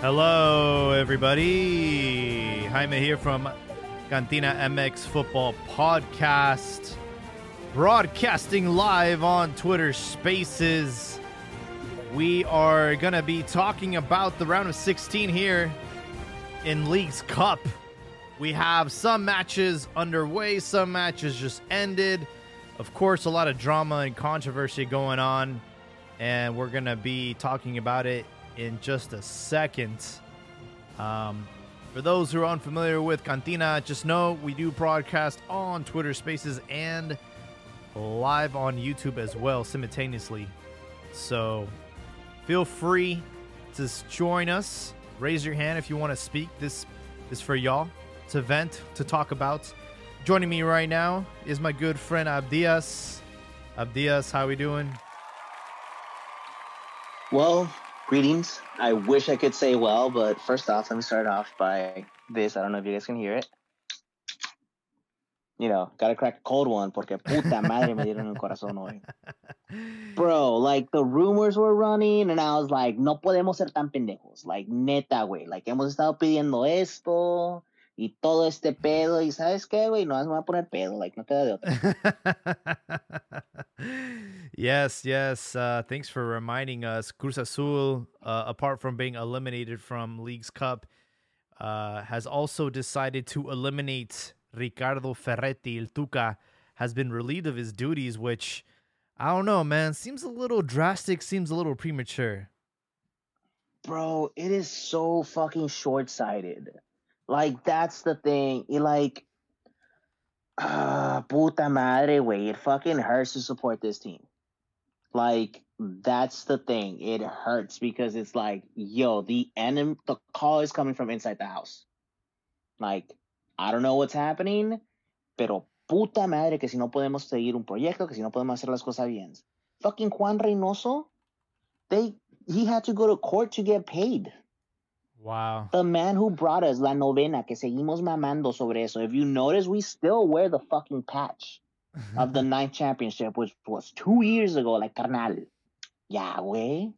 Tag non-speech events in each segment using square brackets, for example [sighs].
Hello, everybody. Jaime here from Cantina MX Football Podcast, broadcasting live on Twitter Spaces. We are going to be talking about the round of 16 here in Leagues Cup. We have some matches underway, some matches just ended. Of course, a lot of drama and controversy going on, and we're going to be talking about it in just a second. Um, for those who are unfamiliar with Cantina, just know we do broadcast on Twitter Spaces and live on YouTube as well simultaneously. So feel free to join us. Raise your hand if you want to speak. This is for y'all to vent, to talk about. Joining me right now is my good friend Abdias. Abdias, how we doing? Well, greetings. I wish I could say well, but first off, let me start off by this. I don't know if you guys can hear it. You know, gotta crack a cold one porque puta madre me dieron el corazón hoy. [laughs] Bro, like the rumors were running and I was like, no podemos ser tan pendejos. Like, neta, güey. Like, hemos estado pidiendo esto y todo este pedo. Y ¿sabes qué, güey? No, me voy a poner pedo. Like, no queda de otra. [laughs] yes, yes. Uh, thanks for reminding us. Cruz Azul, uh, apart from being eliminated from Leagues Cup, uh, has also decided to eliminate Ricardo Ferretti. El Tuca has been relieved of his duties, which I don't know, man. Seems a little drastic, seems a little premature. Bro, it is so fucking short sighted. Like, that's the thing. It, like, ah, [sighs] puta madre, way. It fucking hurts to support this team. Like, that's the thing. It hurts because it's like, yo, the enemy, the call is coming from inside the house. Like, I don't know what's happening, pero puta madre que si no podemos seguir un proyecto, que si no podemos hacer las cosas bien. Fucking Juan Reynoso, they he had to go to court to get paid. Wow. The man who brought us la novena, que seguimos mamando sobre eso. If you notice, we still wear the fucking patch of the [laughs] ninth championship, which was two years ago, like carnal. Yeah, way.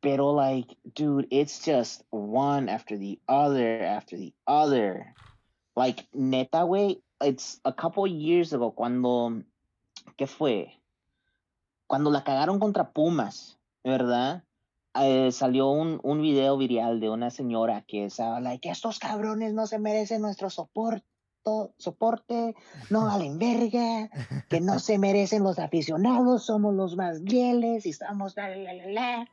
Pero like, dude, it's just one after the other after the other. Like, neta, way, it's a couple years ago cuando, ¿qué fue? Cuando la cagaron contra Pumas, ¿verdad? Eh, salió un, un video viral de una señora que estaba like, estos cabrones no se merecen nuestro soporte, soporte, no [laughs] valen verga, que no se merecen los aficionados, somos los más fieles y estamos la, la, la, la.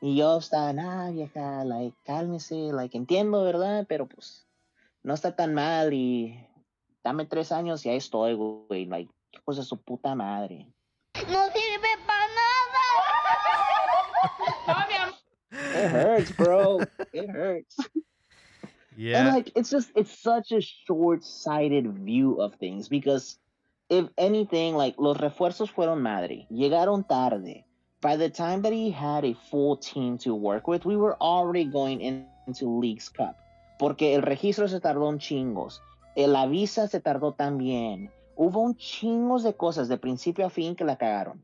Y yo estaba, ah, vieja, like, cálmese, like, entiendo, ¿verdad? Pero pues, no está tan mal y dame tres años y ahí estoy, güey, like, hijos de su puta madre. No sirve para It hurts, bro. It hurts. Yeah. And like it's just it's such a short-sighted view of things because if anything, like los refuerzos fueron madre, llegaron tarde. By the time that he had a full team to work with, we were already going in, into League's Cup. Porque el registro se tardó un chingos. El, la visa se tardó también. Hubo un chingos de cosas de principio a fin que la cagaron.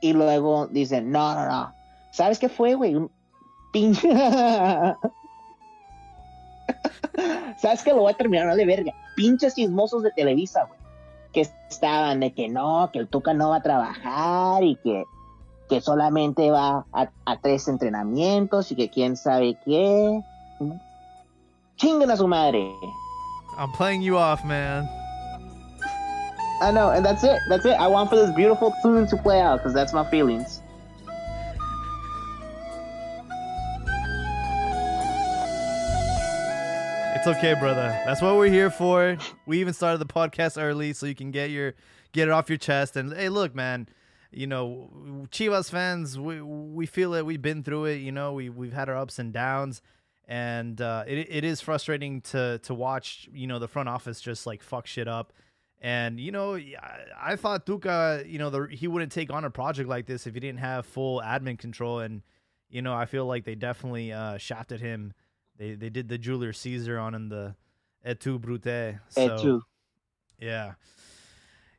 Y luego dicen, no, no, no. ¿Sabes qué fue, güey? Un pinche... [laughs] ¿Sabes qué? Lo voy a terminar de verga. Pinches chismosos de Televisa, güey. Que estaban de que no, que el Tuca no va a trabajar y que, que solamente va a, a tres entrenamientos y que quién sabe qué. Chinguen a su madre. I'm playing you off, man. I know, and that's it. That's it. I want for this beautiful tune to play out because that's my feelings. Okay, brother. That's what we're here for. We even started the podcast early so you can get your get it off your chest. And hey, look, man, you know, Chivas fans, we we feel it. We've been through it. You know, we we've had our ups and downs, and uh, it it is frustrating to to watch. You know, the front office just like fuck shit up. And you know, I, I thought Tuca, you know, the, he wouldn't take on a project like this if he didn't have full admin control. And you know, I feel like they definitely uh, shafted him. They they did the Julius Caesar on in the Et tu Brute. So, Et tu. Yeah.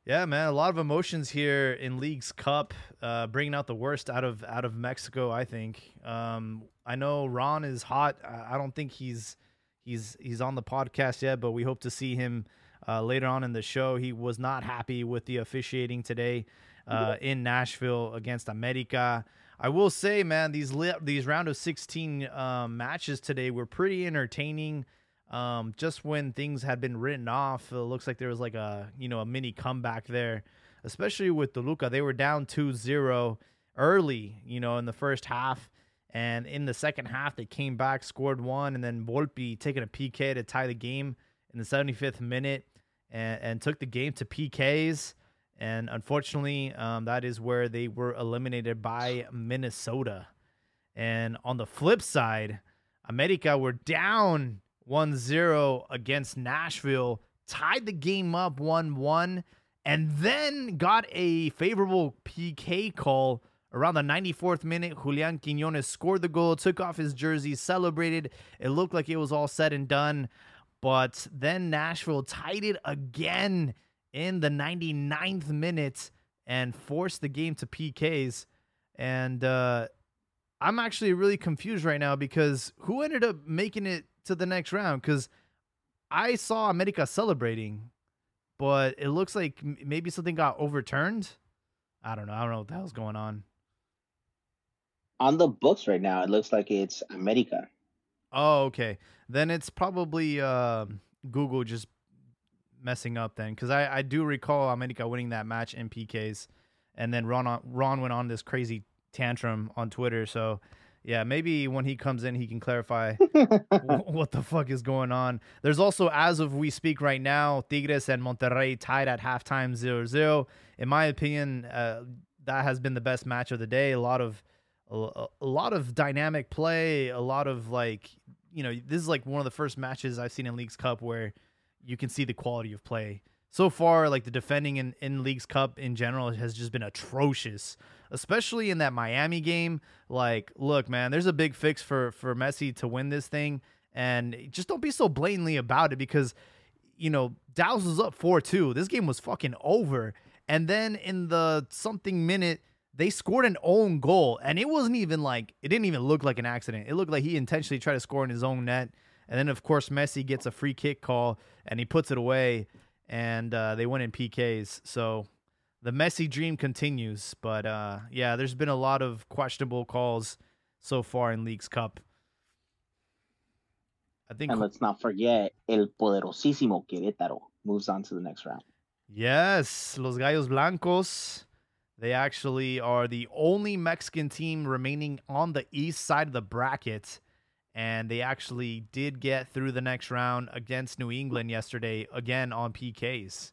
Yeah, man, a lot of emotions here in Leagues Cup, uh, bringing out the worst out of out of Mexico. I think. Um, I know Ron is hot. I don't think he's he's he's on the podcast yet, but we hope to see him uh, later on in the show. He was not happy with the officiating today uh, in Nashville against America. I will say, man, these li- these round of 16 um, matches today were pretty entertaining. Um, just when things had been written off, it looks like there was like a you know a mini comeback there, especially with Toluca. They were down 2-0 early, you know, in the first half. And in the second half, they came back, scored one, and then Volpi taking a PK to tie the game in the 75th minute and, and took the game to PKs. And unfortunately, um, that is where they were eliminated by Minnesota. And on the flip side, America were down 1 0 against Nashville, tied the game up 1 1, and then got a favorable PK call around the 94th minute. Julian Quinones scored the goal, took off his jersey, celebrated. It looked like it was all said and done. But then Nashville tied it again in the 99th minute and forced the game to PKs. And uh, I'm actually really confused right now because who ended up making it to the next round? Because I saw America celebrating, but it looks like maybe something got overturned. I don't know. I don't know what the hell's going on. On the books right now, it looks like it's America. Oh, okay. Then it's probably uh, Google just messing up then, because I, I do recall America winning that match in PKs, and then Ron on, Ron went on this crazy tantrum on Twitter. So yeah, maybe when he comes in, he can clarify [laughs] wh- what the fuck is going on. There's also, as of we speak right now, Tigres and Monterrey tied at halftime 0-0. In my opinion, uh, that has been the best match of the day. A lot of a, a lot of dynamic play, a lot of like, you know, this is like one of the first matches I've seen in Leagues Cup where you can see the quality of play. So far, like the defending in, in Leagues Cup in general has just been atrocious, especially in that Miami game. Like, look, man, there's a big fix for for Messi to win this thing, and just don't be so blatantly about it because, you know, Dallas was up four two. This game was fucking over, and then in the something minute they scored an own goal and it wasn't even like it didn't even look like an accident it looked like he intentionally tried to score in his own net and then of course messi gets a free kick call and he puts it away and uh, they win in pks so the messi dream continues but uh, yeah there's been a lot of questionable calls so far in leagues cup i think And let's not forget, El Poderosísimo Querétaro moves on to the next round. Yes, Los Gallos Blancos. They actually are the only Mexican team remaining on the east side of the bracket. And they actually did get through the next round against New England yesterday, again on PKs.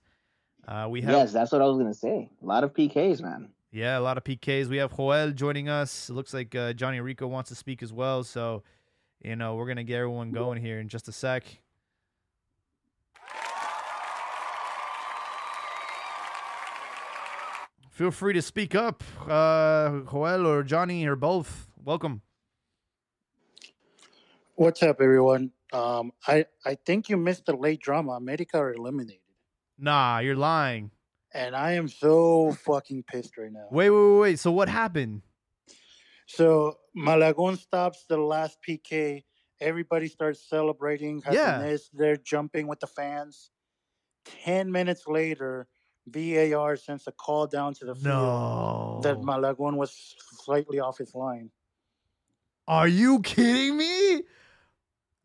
Uh, we have, Yes, that's what I was gonna say. A lot of PKs, man. yeah, a lot of PKs. We have Joel joining us. It looks like uh, Johnny Rico wants to speak as well. So, you know, we're going to get everyone going here in just a sec. Feel free to speak up, uh, Joel or Johnny or both. Welcome. What's up, everyone? Um, I I think you missed the late drama. America are eliminated, Nah, you're lying. and I am so fucking pissed right now. Wait, wait, wait, wait. So what happened? So Malagon stops the last PK. Everybody starts celebrating. Yeah. Happiness. They're jumping with the fans. Ten minutes later, VAR sends a call down to the field No. that Malagon was slightly off his line. Are you kidding me?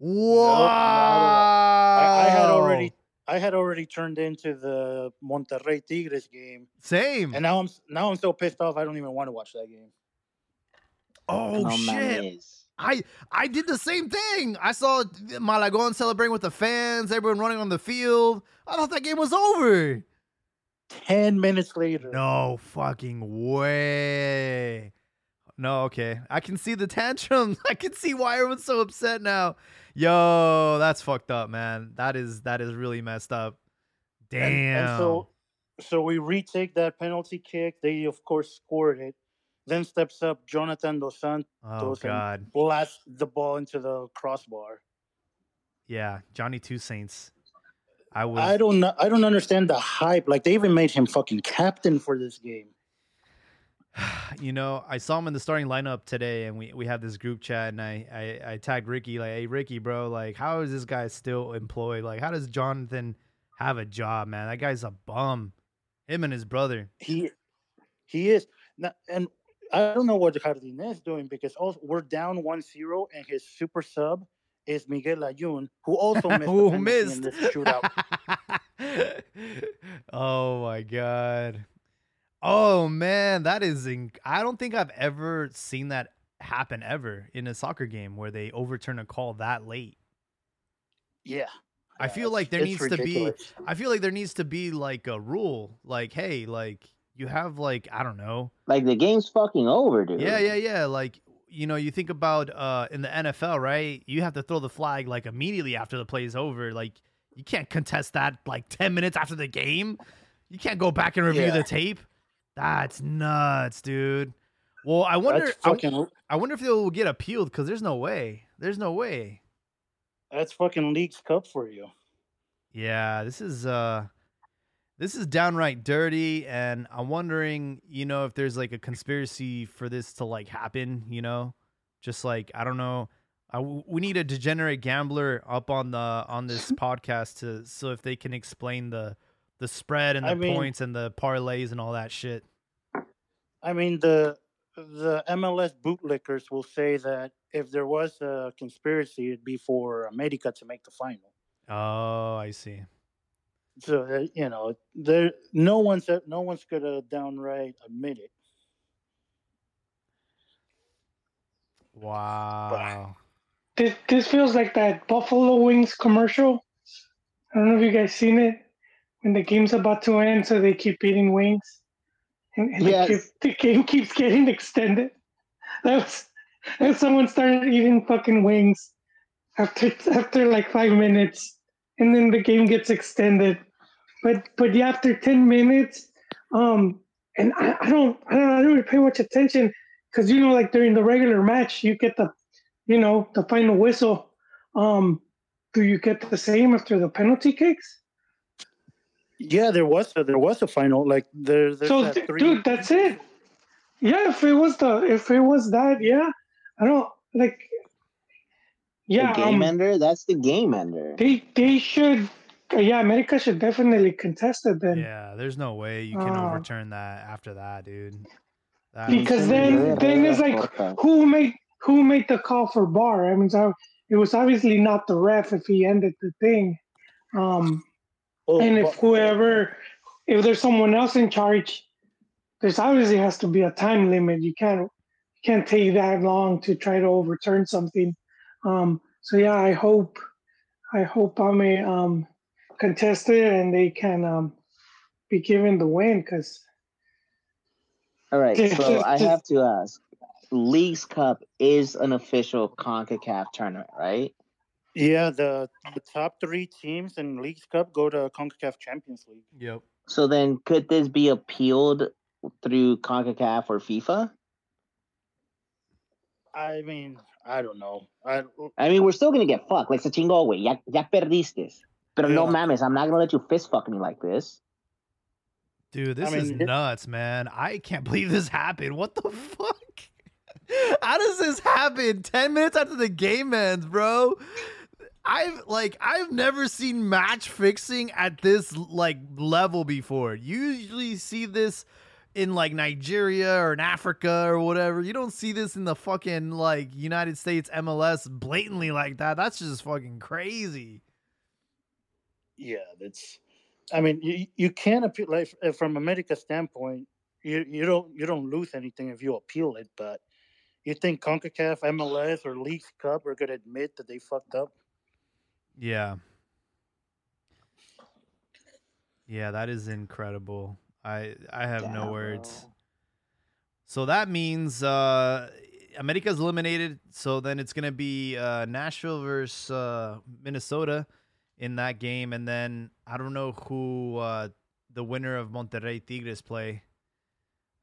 Not Wow. I, I had already I had already turned into the Monterrey Tigres game, Same. and now I'm now I'm so pissed off. I don't even want to watch that game. oh no shit. mames. I I did the same thing. I saw Malagon celebrating with the fans, everyone running on the field. I thought that game was over. Ten minutes later, No fucking way. No, okay. I can see the tantrums. [laughs] I can see why everyone's so upset now. Yo, that's fucked up, man. That is that is really messed up. Damn. And, and so so we retake that penalty kick. They of course scored it. Then steps up Jonathan Dos oh, Santos oh and god. blasts the ball into the crossbar. Yeah, Johnny Two Saints. I was I don't know. I don't understand the hype. Like they even made him fucking captain for this game. [sighs] you know, I saw him in the starting lineup today, and we we had this group chat, and I I, I tagged Ricky like, "Hey, Ricky, bro, like, how is this guy still employed? Like, how does Jonathan have a job, man? That guy's a bum. Him and his brother. He he is Now, and I don't know what Jardine is doing because also we're down 1-0 and his super sub is Miguel Layún, who also [laughs] missed, Who missed? in this shootout. [laughs] oh my god. Oh man, that is. Inc- I don't think I've ever seen that happen ever in a soccer game where they overturn a call that late. Yeah. I Yeah, feel like there it's needs to be. I feel like there needs to be like a rule, like, hey, like you have like I don't know, Like the game's fucking over, dude. yeah, yeah, yeah. Like you know, you think about uh in the NFL, right? You have to throw the flag like immediately after the play is over. Like you can't contest that like ten minutes after the game. You can't go back and review Yeah. the tape. That's nuts, dude. Well, I wonder. That's I, I wonder if they'll get appealed because there's no way. There's no way. that's fucking Leagues Cup for you. Yeah, this is uh this is downright dirty and I'm wondering, you know, if there's like a conspiracy for this to like happen, you know? Just like I don't know. I, we need a degenerate gambler up on the on this [laughs] podcast to so if they can explain the the spread and the I mean- points and the parlays and all that shit. I mean the the MLS bootlickers will say that if there was a conspiracy, it'd be for America to make the final. Oh, I see. So uh, you know, there no one's no one's gonna downright admit it. Wow. This this feels like that Buffalo Wings commercial. I don't know if you guys seen it. When the game's about to end, so they keep eating wings, and, and Yes. the, keep- the game keeps getting [laughs] extended. That was and someone started eating fucking wings after after like five minutes, and then the game gets extended. But but yeah, after ten minutes, um, and I, I don't I don't I don't really pay much attention because you know like during the regular match you get the you know, the final whistle. Um, do you get the same after the penalty kicks? Yeah, there was a, there was a final. Like there, there's so, that three. dude, that's it. Yeah, if it was the, if it was that, yeah, I don't like. Yeah, the game um, ender. That's the game ender. they they should. uh, Yeah, America should definitely contest it then. Yeah, there's no way you can Uh, overturn that after that, dude. That Because then, then it's like who made who made the call for VAR? I mean, so it was obviously not the ref if he ended the thing. Um, Oh, and if but- whoever, if there's someone else in charge, there's obviously has to be a time limit. You can't you can't take that long to try to overturn something. Um, so yeah, I hope I hope I may um, contest it and they can um, be given the win because All right, [laughs] so I have to ask. Leagues Cup is an official CONCACAF tournament, right? Yeah, the the top three teams in Leagues Cup go to Concacaf Champions League. Yep. So then, could this be appealed through CONCACAF or FIFA? I mean, I don't know. I I mean, we're still gonna get fucked. Like, se chingó, güey. Ya, ya perdiste. Pero no Yeah. mames, I'm not gonna let you fist fuck me like this. Dude, this I is mean, it- nuts, man. I can't believe this happened. What the fuck? [laughs] How does this happen 10 minutes after the game ends, bro? I've like I've never seen match fixing at this like level before. You usually see this in like Nigeria or in Africa or whatever. You don't see this in the fucking like United States MLS blatantly like that. That's just fucking crazy. yeah, that's. I mean, you you can't appeal like from America's standpoint. You you don't you don't lose anything if you appeal it, but you think Concacaf, MLS, or League Cup are gonna admit that they fucked up? Yeah. Yeah, that is incredible. I I have no words. So that means uh America's eliminated, so then it's going to be uh Nashville versus uh Minnesota in that game and then I don't know who uh the winner of Monterrey Tigres play.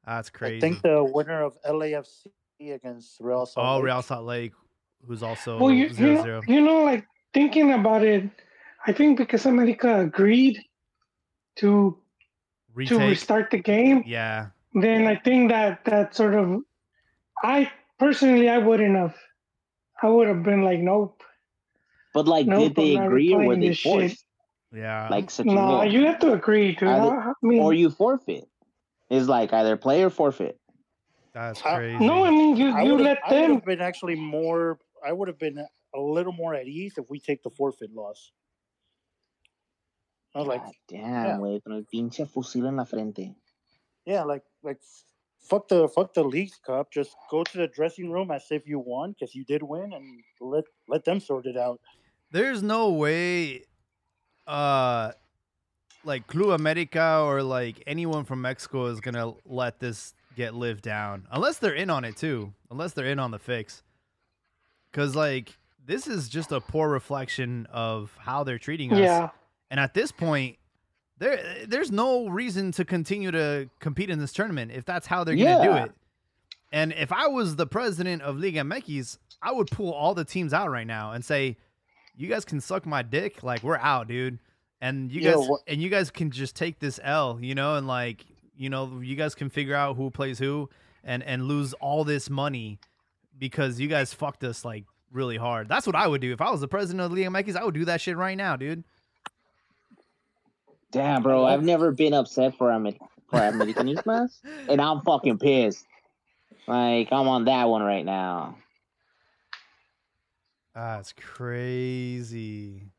That's crazy. I think the winner of LAFC against Real Salt oh, Lake. Real Salt Lake who's also well, you, you, zero know, you know, like thinking about it, I think because America agreed to to restart the game, Yeah. then I think that that sort of, I personally I wouldn't have, I would have been like, nope, But like, Nope, did they agree or were they this shit. forced? Yeah. Like such no, a you have to agree, dude. Are they- I, I mean, or you forfeit. It's like either play or forfeit. That's I- crazy. no, I mean you I you would've- let I would them. have been actually more. I would have been a little more at ease if we take the forfeit loss. I was like, God damn, güey, con el pinche fusil en la frente. yeah, like like fuck the fuck the Leagues Cup. Just go to the dressing room as if you won because you did win, and let let them sort it out. There's no way uh like Club America or like anyone from Mexico is gonna let this get lived down. Unless they're in on it too. Unless they're in on the fix. Cause like this is just a poor reflection of how they're treating us. Yeah, And at this point, there there's no reason to continue to compete in this tournament if that's how they're gonna do it. And if I was the president of Liga MX, I would pull all the teams out right now and say, "You guys can suck my dick. Like we're out, dude. And you Yeah, guys what- and you guys can just take this L, you know, and like you know, you guys can figure out who plays who and and lose all this money because you guys fucked us like really hard. That's what I would do if I was the president of Liga MX. I would do that shit right now, dude. Damn, bro, I've never been upset for Amer- for Americanistas, [laughs] and I'm fucking pissed. Like I'm on that one right now. That's crazy.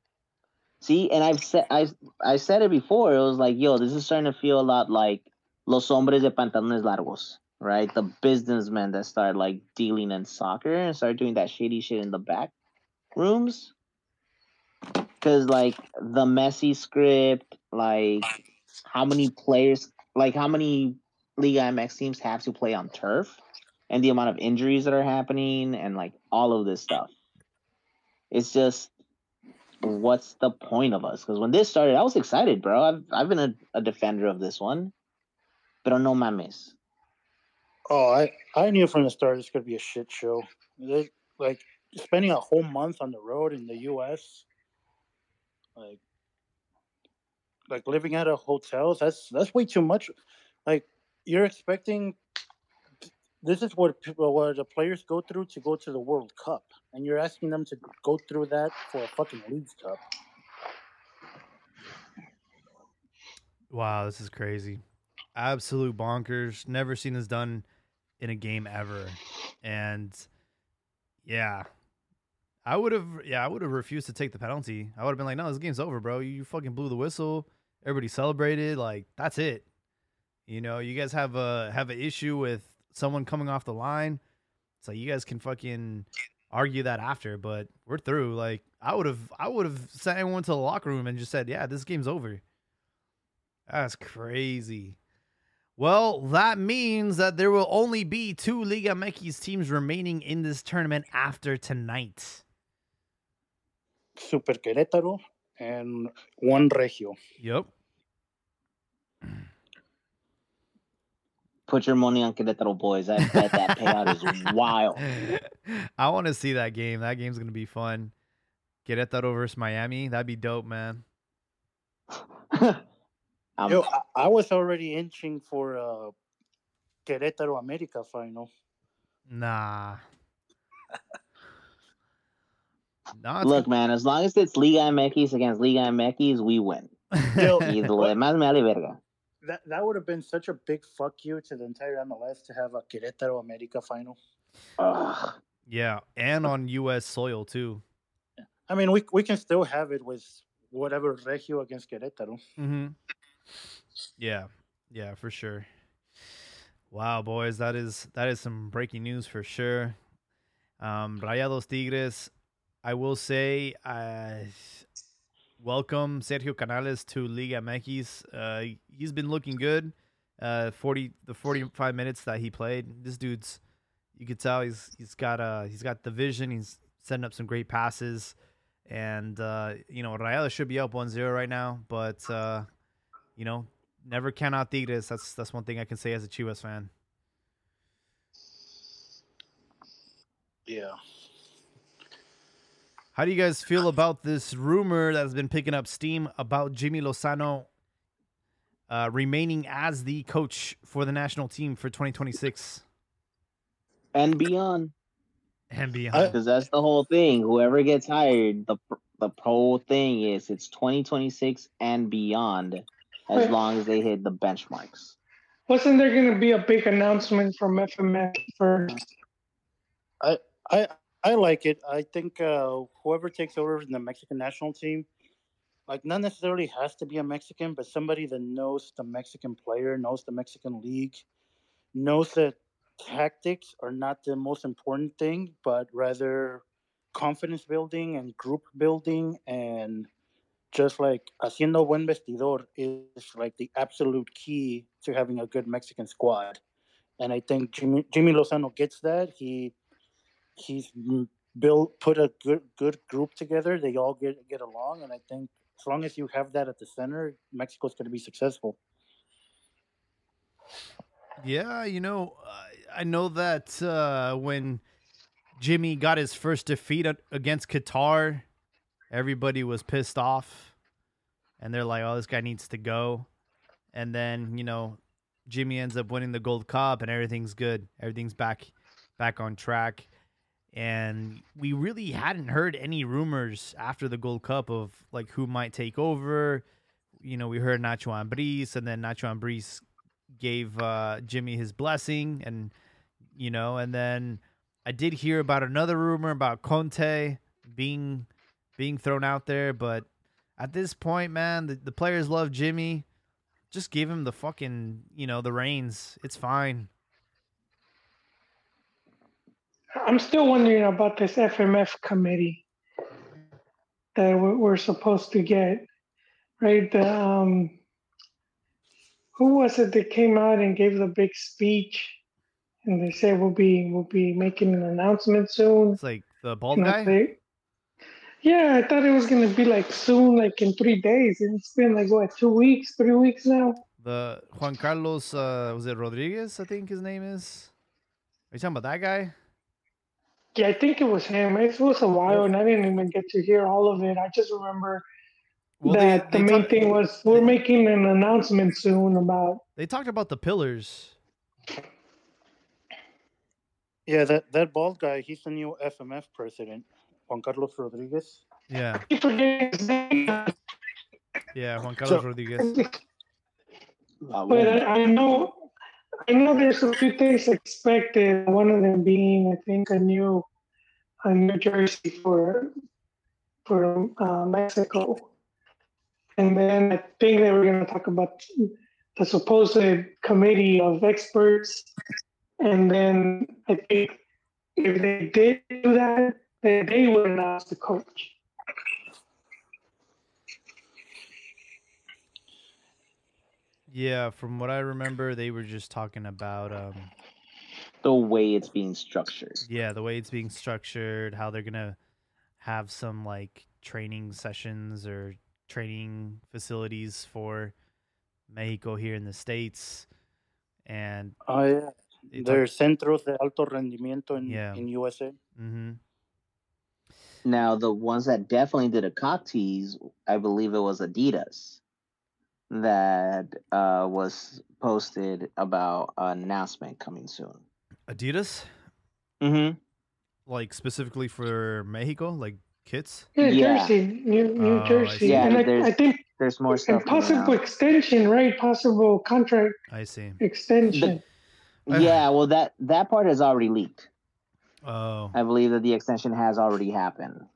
See, and I've said I I said it before. It was like, yo, this is starting to feel a lot like los hombres de pantalones largos, right? The businessmen that start like dealing in soccer and start doing that shady shit in the back rooms. Cause like the Messi script, like how many players, like how many Liga MX teams have to play on turf, and the amount of injuries that are happening, and like all of this stuff. It's just what's the point of us? Because when this started, I was excited, bro. I've I've been a, a defender of this one, pero no mames. Oh, I I knew from the start it's going to be a shit show. They, like spending a whole month on the road in the U.S. Like, like living at a hotel. That's that's way too much. Like you're expecting. This is what people, what the players go through to go to the World Cup, and you're asking them to go through that for a fucking Leagues Cup. Wow, this is crazy. Absolute bonkers. Never seen this done in a game ever. And yeah. I would have yeah, I would have refused to take the penalty. I would have been like, "No, this game's over, bro. You fucking blew the whistle. Everybody celebrated. Like, that's it." You know, you guys have a have an issue with someone coming off the line. So you guys can fucking argue that after, but we're through. Like, I would have I would have sent everyone to the locker room and just said, "Yeah, this game's over." That's crazy. Well, that means that there will only be two Liga MX teams remaining in this tournament after tonight. Super Querétaro and one Regio. Yep. Put your money on Querétaro boys. I bet that [laughs] payout is wild. I want to see that game. That game's gonna be fun. Querétaro versus Miami. That'd be dope, man. [laughs] Um, Yo, I, I was already inching for uh, Querétaro America final. Nah. nah, it's look, man, as long as it's Liga MX against Liga MX, we win. Yo, [laughs] Y lo demás me vale verga. that that would have been such a big fuck you to the entire MLS to have a Querétaro America final. Ugh. yeah, and on U.S. soil too. I mean, we we can still have it with whatever Regio against Querétaro. Mm-hmm. Yeah, yeah, for sure. Wow, boys, that is that is some breaking news for sure. Um, Rayados Tigres. I will say, uh, welcome Sergio Canales to Liga MX. Uh, he's been looking good. Uh, forty the forty five minutes that he played, this dude's you could tell he's he's got uh he's got the vision. He's setting up some great passes, and uh, you know Rayados should be up 1-0 right now, but uh, you know never count out Tigres. That's that's one thing I can say as a Chivas fan. Yeah. How do you guys feel about this rumor that has been picking up steam about Jimmy Lozano uh, remaining as the coach for the national team for 2026 and beyond. and beyond? Because that's the whole thing. Whoever gets hired, the the whole thing is it's 2026 and beyond, as long as they hit the benchmarks. Wasn't there going to be a big announcement from FMF first? I I like it. I think uh, whoever takes over in the Mexican national team, like not necessarily has to be a Mexican, but somebody that knows the Mexican player, knows the Mexican league, knows that tactics are not the most important thing, but rather confidence building and group building and just like haciendo buen vestidor is like the absolute key to having a good Mexican squad. And I think Jimmy, Jimmy Lozano gets that. He he's built put a good good group together. They all get get along, and I think as long as you have that at the center, Mexico's going to be successful. Yeah, you know, I- know that uh, when Jimmy got his first defeat against Qatar, everybody was pissed off, and they're like, "Oh, this guy needs to go." And then you know, Jimmy ends up winning the Gold Cup, and everything's good. Everything's back, back on track. And we really hadn't heard any rumors after the Gold Cup of like who might take over. You know, we heard Nacho Ambriz, and then Nacho Ambriz gave uh, Jimmy his blessing, and you know, and then I did hear about another rumor about Conte being being thrown out there, but at this point, man, the, the players love Jimmy. Just give him the fucking, you know, the reins. It's fine. I'm still wondering about this FMF committee that we- we're supposed to get, right? The, um, who was it that came out and gave the big speech? And they said we'll be we'll be making an announcement soon. It's like the bald And I guy. say- yeah, I thought it was gonna be like soon, like in three days. And it's been like what, two weeks, three weeks now? The Juan Carlos, uh, was it Rodriguez? I think his name is. Are you talking about that guy? Yeah, I think it was him. It was a while, and I didn't even get to hear all of it. I just remember Well, they- that they the main talk- thing was we're making an announcement soon about. They talked about the pillars. Yeah, that that bald guy, he's the new FMF president, Juan Carlos Rodriguez. Yeah, I forget his name, yeah, Juan Carlos So- Rodriguez. La but. I, I know, I know there's a few things expected. One of them being, I think, a new, a new jersey for, for uh, Mexico, and then I think they were going to talk about the supposed committee of experts, and then I think if they did do that, then they would announce the coach. Yeah, from what I remember, they were just talking about um, the way it's being structured. yeah, the way it's being structured, how they're gonna have some like training sessions or training facilities for Mexico here in the states, and Oh yeah, they there's centros de alto rendimiento in Yeah. in USA. hmm Now, the ones that definitely did a cock tease, I believe it was Adidas that uh, was posted about an announcement coming soon. Adidas, Mm-hmm. like specifically for Mexico, like kits. Yeah, Yeah. Jersey, New, New Oh, Jersey, see. Yeah, and I, there's I think There's more stuff. and possible extension, right? Possible contract I see. extension. Yeah, well, that that part has already leaked. Oh, I believe that the extension has already happened.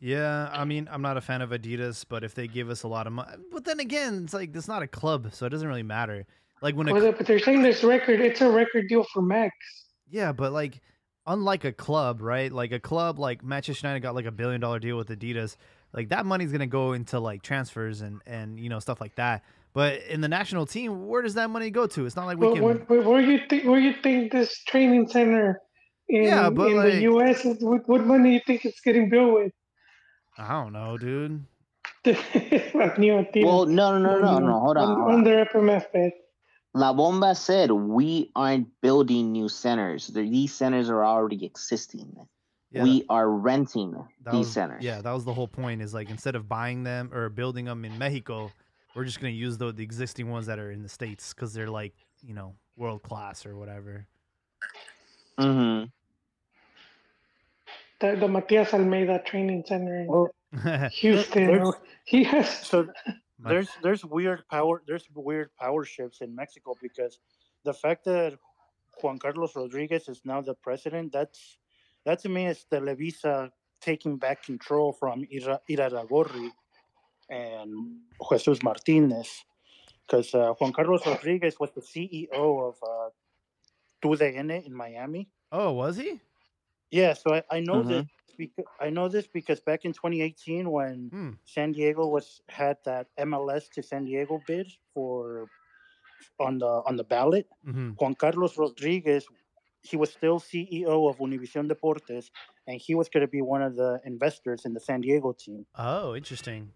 yeah. I mean, I'm not a fan of Adidas, but if they give us a lot of money, but then again, it's like it's not a club, so it doesn't really matter. Like when a but they're saying this record, it's a record deal for Max. Yeah, but like unlike a club, right? Like a club like Manchester United got like a billion dollar deal with Adidas. Like that money's gonna go into like transfers and and you know stuff like that. But in the national team, where does that money go to? It's not like we Well, can. what, what, where you think? Where you think this training center in, Yeah, but in like- the U.S. is? What, what money you think it's getting built with? I don't know, dude. [laughs] Like. Well, no, no, no, no, no. Hold on. Un- Hold on. Under FMF bed. La Bomba said we aren't building new centers. These centers are already existing. Yeah, we are renting that these was, centers. Yeah, that was the whole point. Is like instead of buying them or building them in Mexico, we're just gonna use the, the existing ones that are in the states because they're like you know world class or whatever. hmm The, the Matias Almeyda Training Center in Well, [laughs] Houston. He has [laughs] So there's there's weird power there's weird power shifts in Mexico because the fact that Juan Carlos Rodriguez is now the president that's that to me is Televisa taking back control from Ira, Irarragorri and Jesus Martinez because uh, Juan Carlos Rodriguez was the CEO of uh, TUDN in Miami. oh, was he? Yeah, so I, I know Mhm. this because I know this because back in 2018 when Hmm. San Diego was had that MLS to San Diego bid for on the on the ballot. hmm Juan Carlos Rodriguez, he was still CEO of Univision Deportes, and he was going to be one of the investors in the San Diego team. Oh, interesting.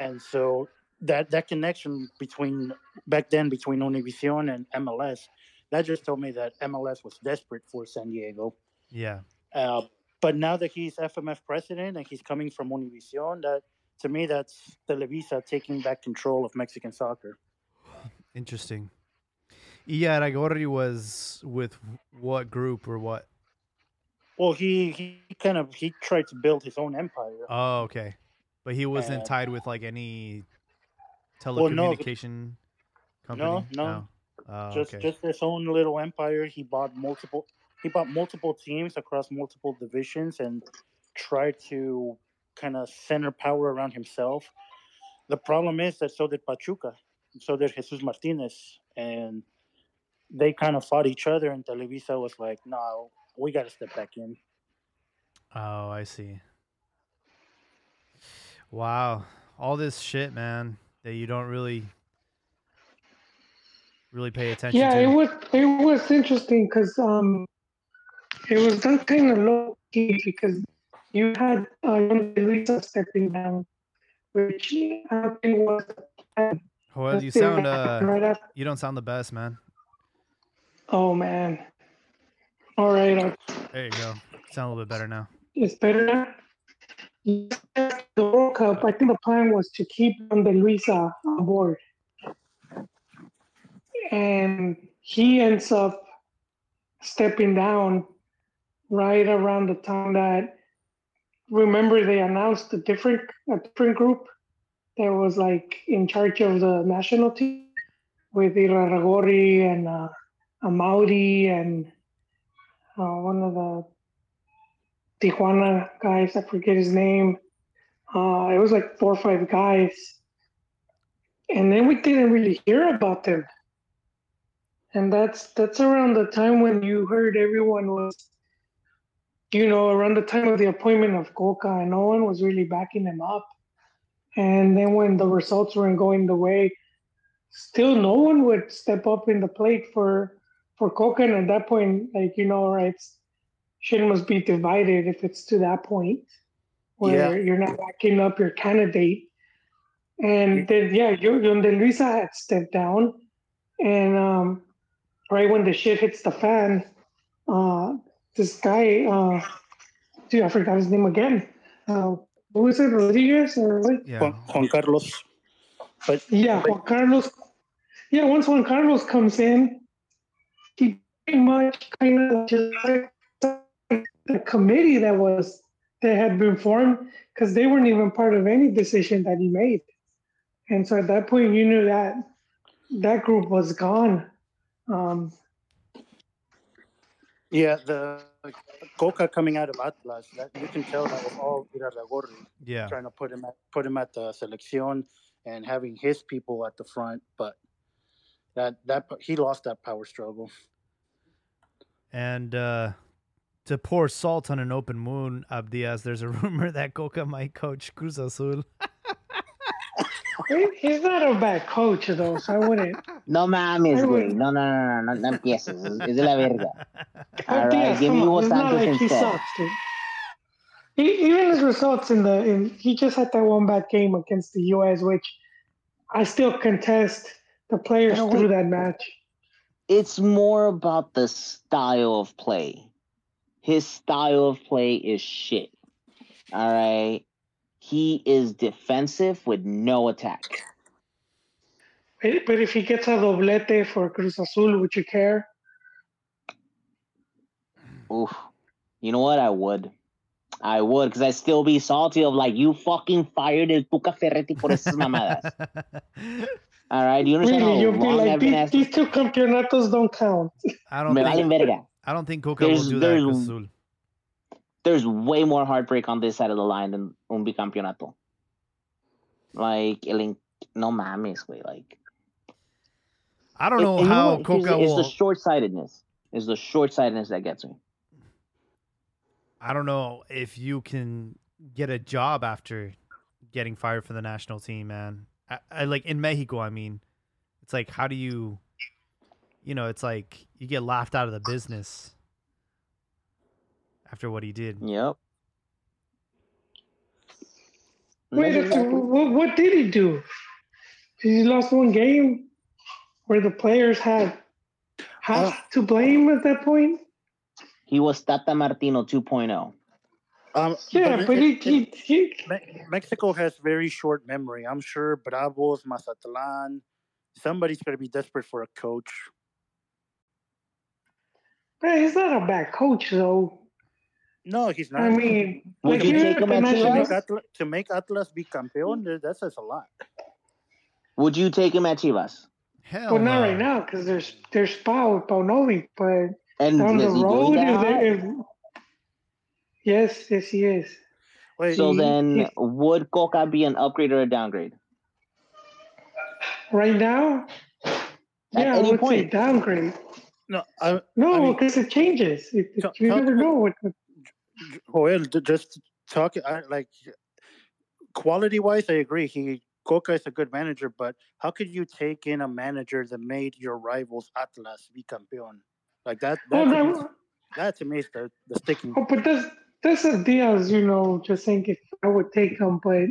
And so that that connection between back then between Univision and MLS, that just told me that MLS was desperate for San Diego. Yeah. Uh, but now that he's FMF president and he's coming from Univision, that to me that's Televisa taking back control of Mexican soccer. [laughs] Interesting. Yeah, Ragorri was with what group or what? Well, he he kind of he tried to build his own empire. Oh, okay. But he wasn't And- tied with like any Well, no, telecommunication company. no. Oh. oh, just okay. just his own little empire. He bought multiple he bought multiple teams across multiple divisions and tried to kind of center power around himself. The problem is that so did Pachuca, so did Jesus Martinez, and they kind of fought each other. And Televisa was like, "No, we got to step back in." Oh, I see. Wow. All this shit, man, that you don't really really pay attention yeah, to. it was it was interesting because um, it was done kind of low key because you had uh, Luisa stepping down, which I think was well, you sound uh right after. you don't sound the best, man. Oh man! All right, uh, There you go. Sound a little bit better now. it's better now. The World Cup, I think the plan was to keep the Luisa on board, and he ends up stepping down right around the time that remember they announced a different a different group that was like in charge of the national team with Irarragorri and uh, Amauri and uh, one of the Tijuana guys, I forget his name. Uh, it was like four or five guys. And then we didn't really hear about them. And that's that's around the time when you heard everyone was, you know, around the time of the appointment of Cocca, and no one was really backing them up. And then when the results weren't going the way, still no one would step up in the plate for for Cocca. And at that point, like you know, right, shit must be divided if it's to that point where Yeah. you're not backing up your candidate. And then yeah, you then Luisa had stepped down, and um, right when the shit hits the fan, uh, this guy, uh, dude, I forgot his name again. Uh, what was it, Rodriguez or what? Yeah. Juan, Juan Carlos, but Yeah, Juan Carlos. Yeah, once Juan Carlos comes in, he pretty much kind of just like the committee that was that had been formed because they weren't even part of any decision that he made. And so at that point, you knew that that group was gone. Um, yeah, the Cocca coming out of Atlas, that you can tell that was all Irarragorri. Yeah. trying to put him at put him at the selección and having his people at the front, but that that he lost that power struggle. And uh to pour salt on an open wound, Abdias, there's a [laughs] rumor that Cocca might coach Cruz Azul. [laughs] he's not a bad coach though, so I wouldn't. [laughs] No mames, I güey. No, no, no, no, no, no empieces. Es, es de la verga. All right, Diaz, give me come Hugo on, it's not Santos like he instead. sucks, dude. He, even his results in the in he just had that one bad game against the U.S., which I still contest. The players No, threw that match. It's more about the style of play. His style of play is shit. All right. He is defensive with no attack. But but if he gets a doblete for Cruz Azul, would you care? Oof. You know what? I would. I would, because I'd still be salty of like you fucking fired el Tuca Ferretti por esas mamadas. [laughs] All right, you understand Really, you'll be like, these, these two campeonatos don't count. I don't Me think valen verga. I don't think Cocca will There's- do that. there's- Cruz Azul. There's way more heartbreak on this side of the line than un bicampeonato. Like, el, no mames, güey. Like, I don't know you how? Cocca It's will. the short sightedness. It's the short sightedness that gets me. I don't know if you can get a job after getting fired from the national team, man. I, I like in Mexico. I mean, it's like how do you, you know, it's like you get laughed out of the business after what he did. Yep. Wait, That's exactly- what, what did he do? He lost one game where the players had half Uh, to blame at that point. He was Tata Martino oh. 2.0. Um, Yeah, it- but he, it- he, he Mexico has very short memory. I'm sure Bravos, Mazatlan, somebody's going to be desperate for a coach. Man, he's not a bad coach though. No, he's not. I mean, Would like you take him at to make, Atlas, to make Atlas be campeón, that- that says a lot. Would you take him at Chivas? Hell well, not right now because there's there's Pau with Paunovic, but And down the is he doing road, that if, there- if yes, yes, he is. Wait, So he- then, he- would Cocca be an upgrade or a downgrade? Right now, yeah, I any would say downgrade. No, I, No, I mean, because it changes. It, it- Talk- you talk never about- know what. what Joel, just talk I, like quality wise. I agree. He Cocca is a good manager, but how could you take in a manager that made your rivals Atlas be campeón? Like that. That, to, me, that to me is the, the sticking. oh, but that's that's a deal, you know. Just think if I would take him, but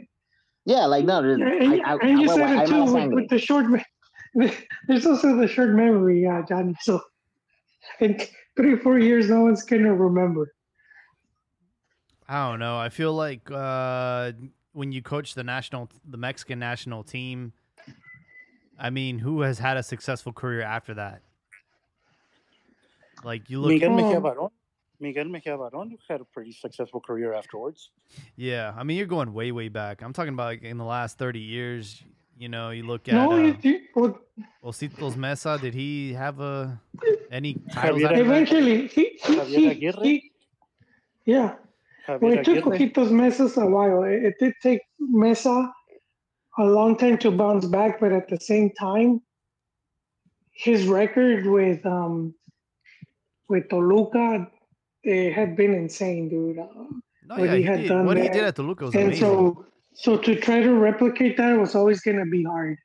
Yeah, like no, there's- and, I, I, and you I, said I, it I'm too with, with the short. Me- [laughs] there's also the short memory, uh, Johnny. [laughs] So [laughs] in three or four years, no one's gonna remember. I don't know. I feel like uh, when you coach the national, the Mexican national team, I mean, who has had a successful career after that? Like you look, at. Miguel Mejia. Barón. Miguel Mejia Barón had a pretty successful career afterwards. yeah. I mean, you're going way, way back. I'm talking about like, in the last 30 years. You know, you look at no, uh, you, you, well, Ojitos Meza. Did he have a any titles Javier after that? eventually he, he, he, he yeah. Well, it took Aguirre. Ojitos Meza's a while. It, it did take Mesa a long time to bounce back, but at the same time, his record with um with Toluca it had been insane, dude. Um, No, what yeah, he he had did. done What he did at Toluca was and amazing. so so to try to replicate that was always going to be hard.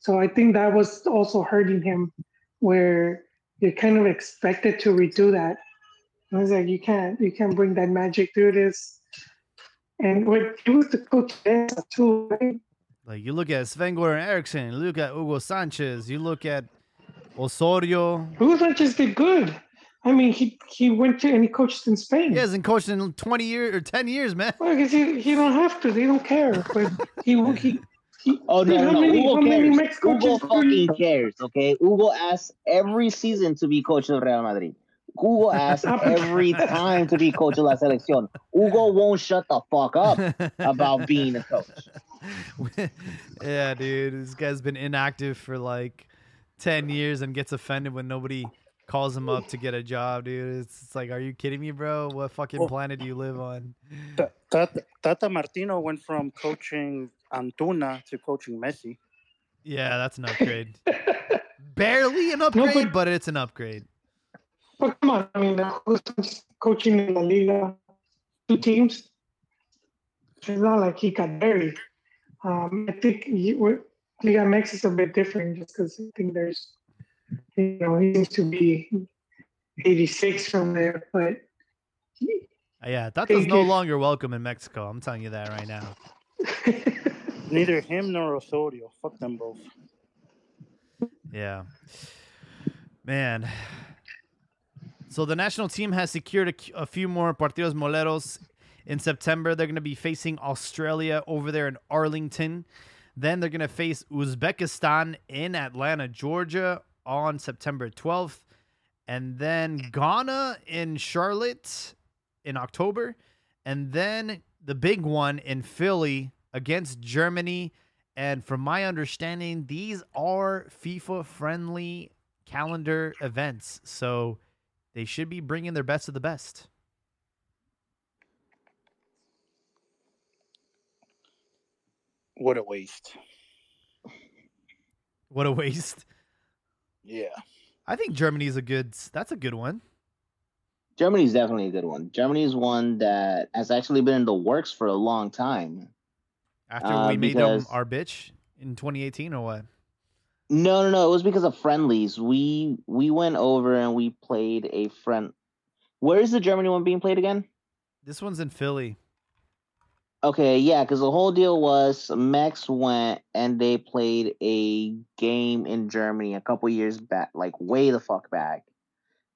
So I think that was also hurting him, where you kind of expected to redo that. I was like, you can't, you can't bring that magic through this. And what he was the coach too, right? Like you look at Sven Goran Eriksson, you look at Hugo Sanchez, you look at Osorio. Hugo Sanchez did good. I mean, he he went to and he coached in Spain. He hasn't coached in 20 years or 10 years, man. Well, because he, he don't have to. They don't care. But he he. he [laughs] Oh no, dude, no, how no. many- Hugo how cares. Mex Hugo coaches do you- fucking cares. Okay, Hugo asks every season to be coach of Real Madrid. Hugo asks [laughs] every time to be coach of La Selección. Hugo won't shut the fuck up [laughs] about being a coach. yeah, dude. This guy's been inactive for like 10 years and gets offended when nobody calls him up to get a job, dude. It's, it's like, are you kidding me, bro? What fucking Well- planet do you live on? Tata, Tata Martino went from coaching Antuna to coaching Messi. Yeah, that's an [laughs] upgrade. Barely an upgrade, but- but it's an upgrade. But come on, I mean, uh, who's coaching in La Liga? Two teams. It's not like he got buried. Um, I think he, Liga MX is a bit different just because I think there's, you know, he seems to be 86 from there, but Yeah, Tata's Think no longer welcome in Mexico. I'm telling you that right now. [laughs] Neither him nor Osorio. Fuck them both. Yeah. Man. So the national team has secured a few more partidos moleros in September. They're going to be facing Australia over there in Arlington. Then they're going to face Uzbekistan in Atlanta, Georgia on September 12th. And then Ghana in Charlotte in October. And then the big one in Philly against Germany. And from my understanding, these are FIFA friendly calendar events. So they should be bringing their best of the best. What a waste. What a waste. Yeah. I think Germany's a good that's a good one. Germany's definitely a good one. Germany's one that has actually been in the works for a long time. After Uh, we made them our bitch in 2018 or what? No, no, no. It was because of friendlies. We we went over and we played a friend. Where is the Germany one being played again? This one's in Philly. Okay, yeah, because the whole deal was Mex went and they played a game in Germany a couple years back, like way the fuck back.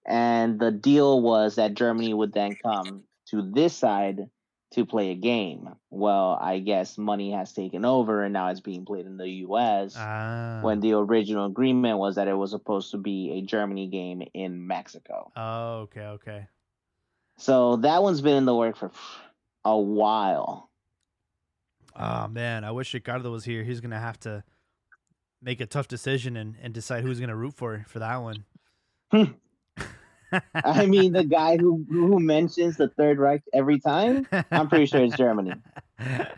And the deal was that Germany would then come to this side to play a game. Well, I guess money has taken over and now it's being played in the US. Ah. when the original agreement was that it was supposed to be a Germany game in Mexico. Oh, okay, okay. So that one's been in the work for a while. Oh man, I wish Ricardo was here. He's gonna have to make a tough decision and, and decide who's gonna root for for that one. [laughs] I mean, the guy who who mentions the Third Reich every time, I'm pretty sure it's Germany. [laughs] yeah,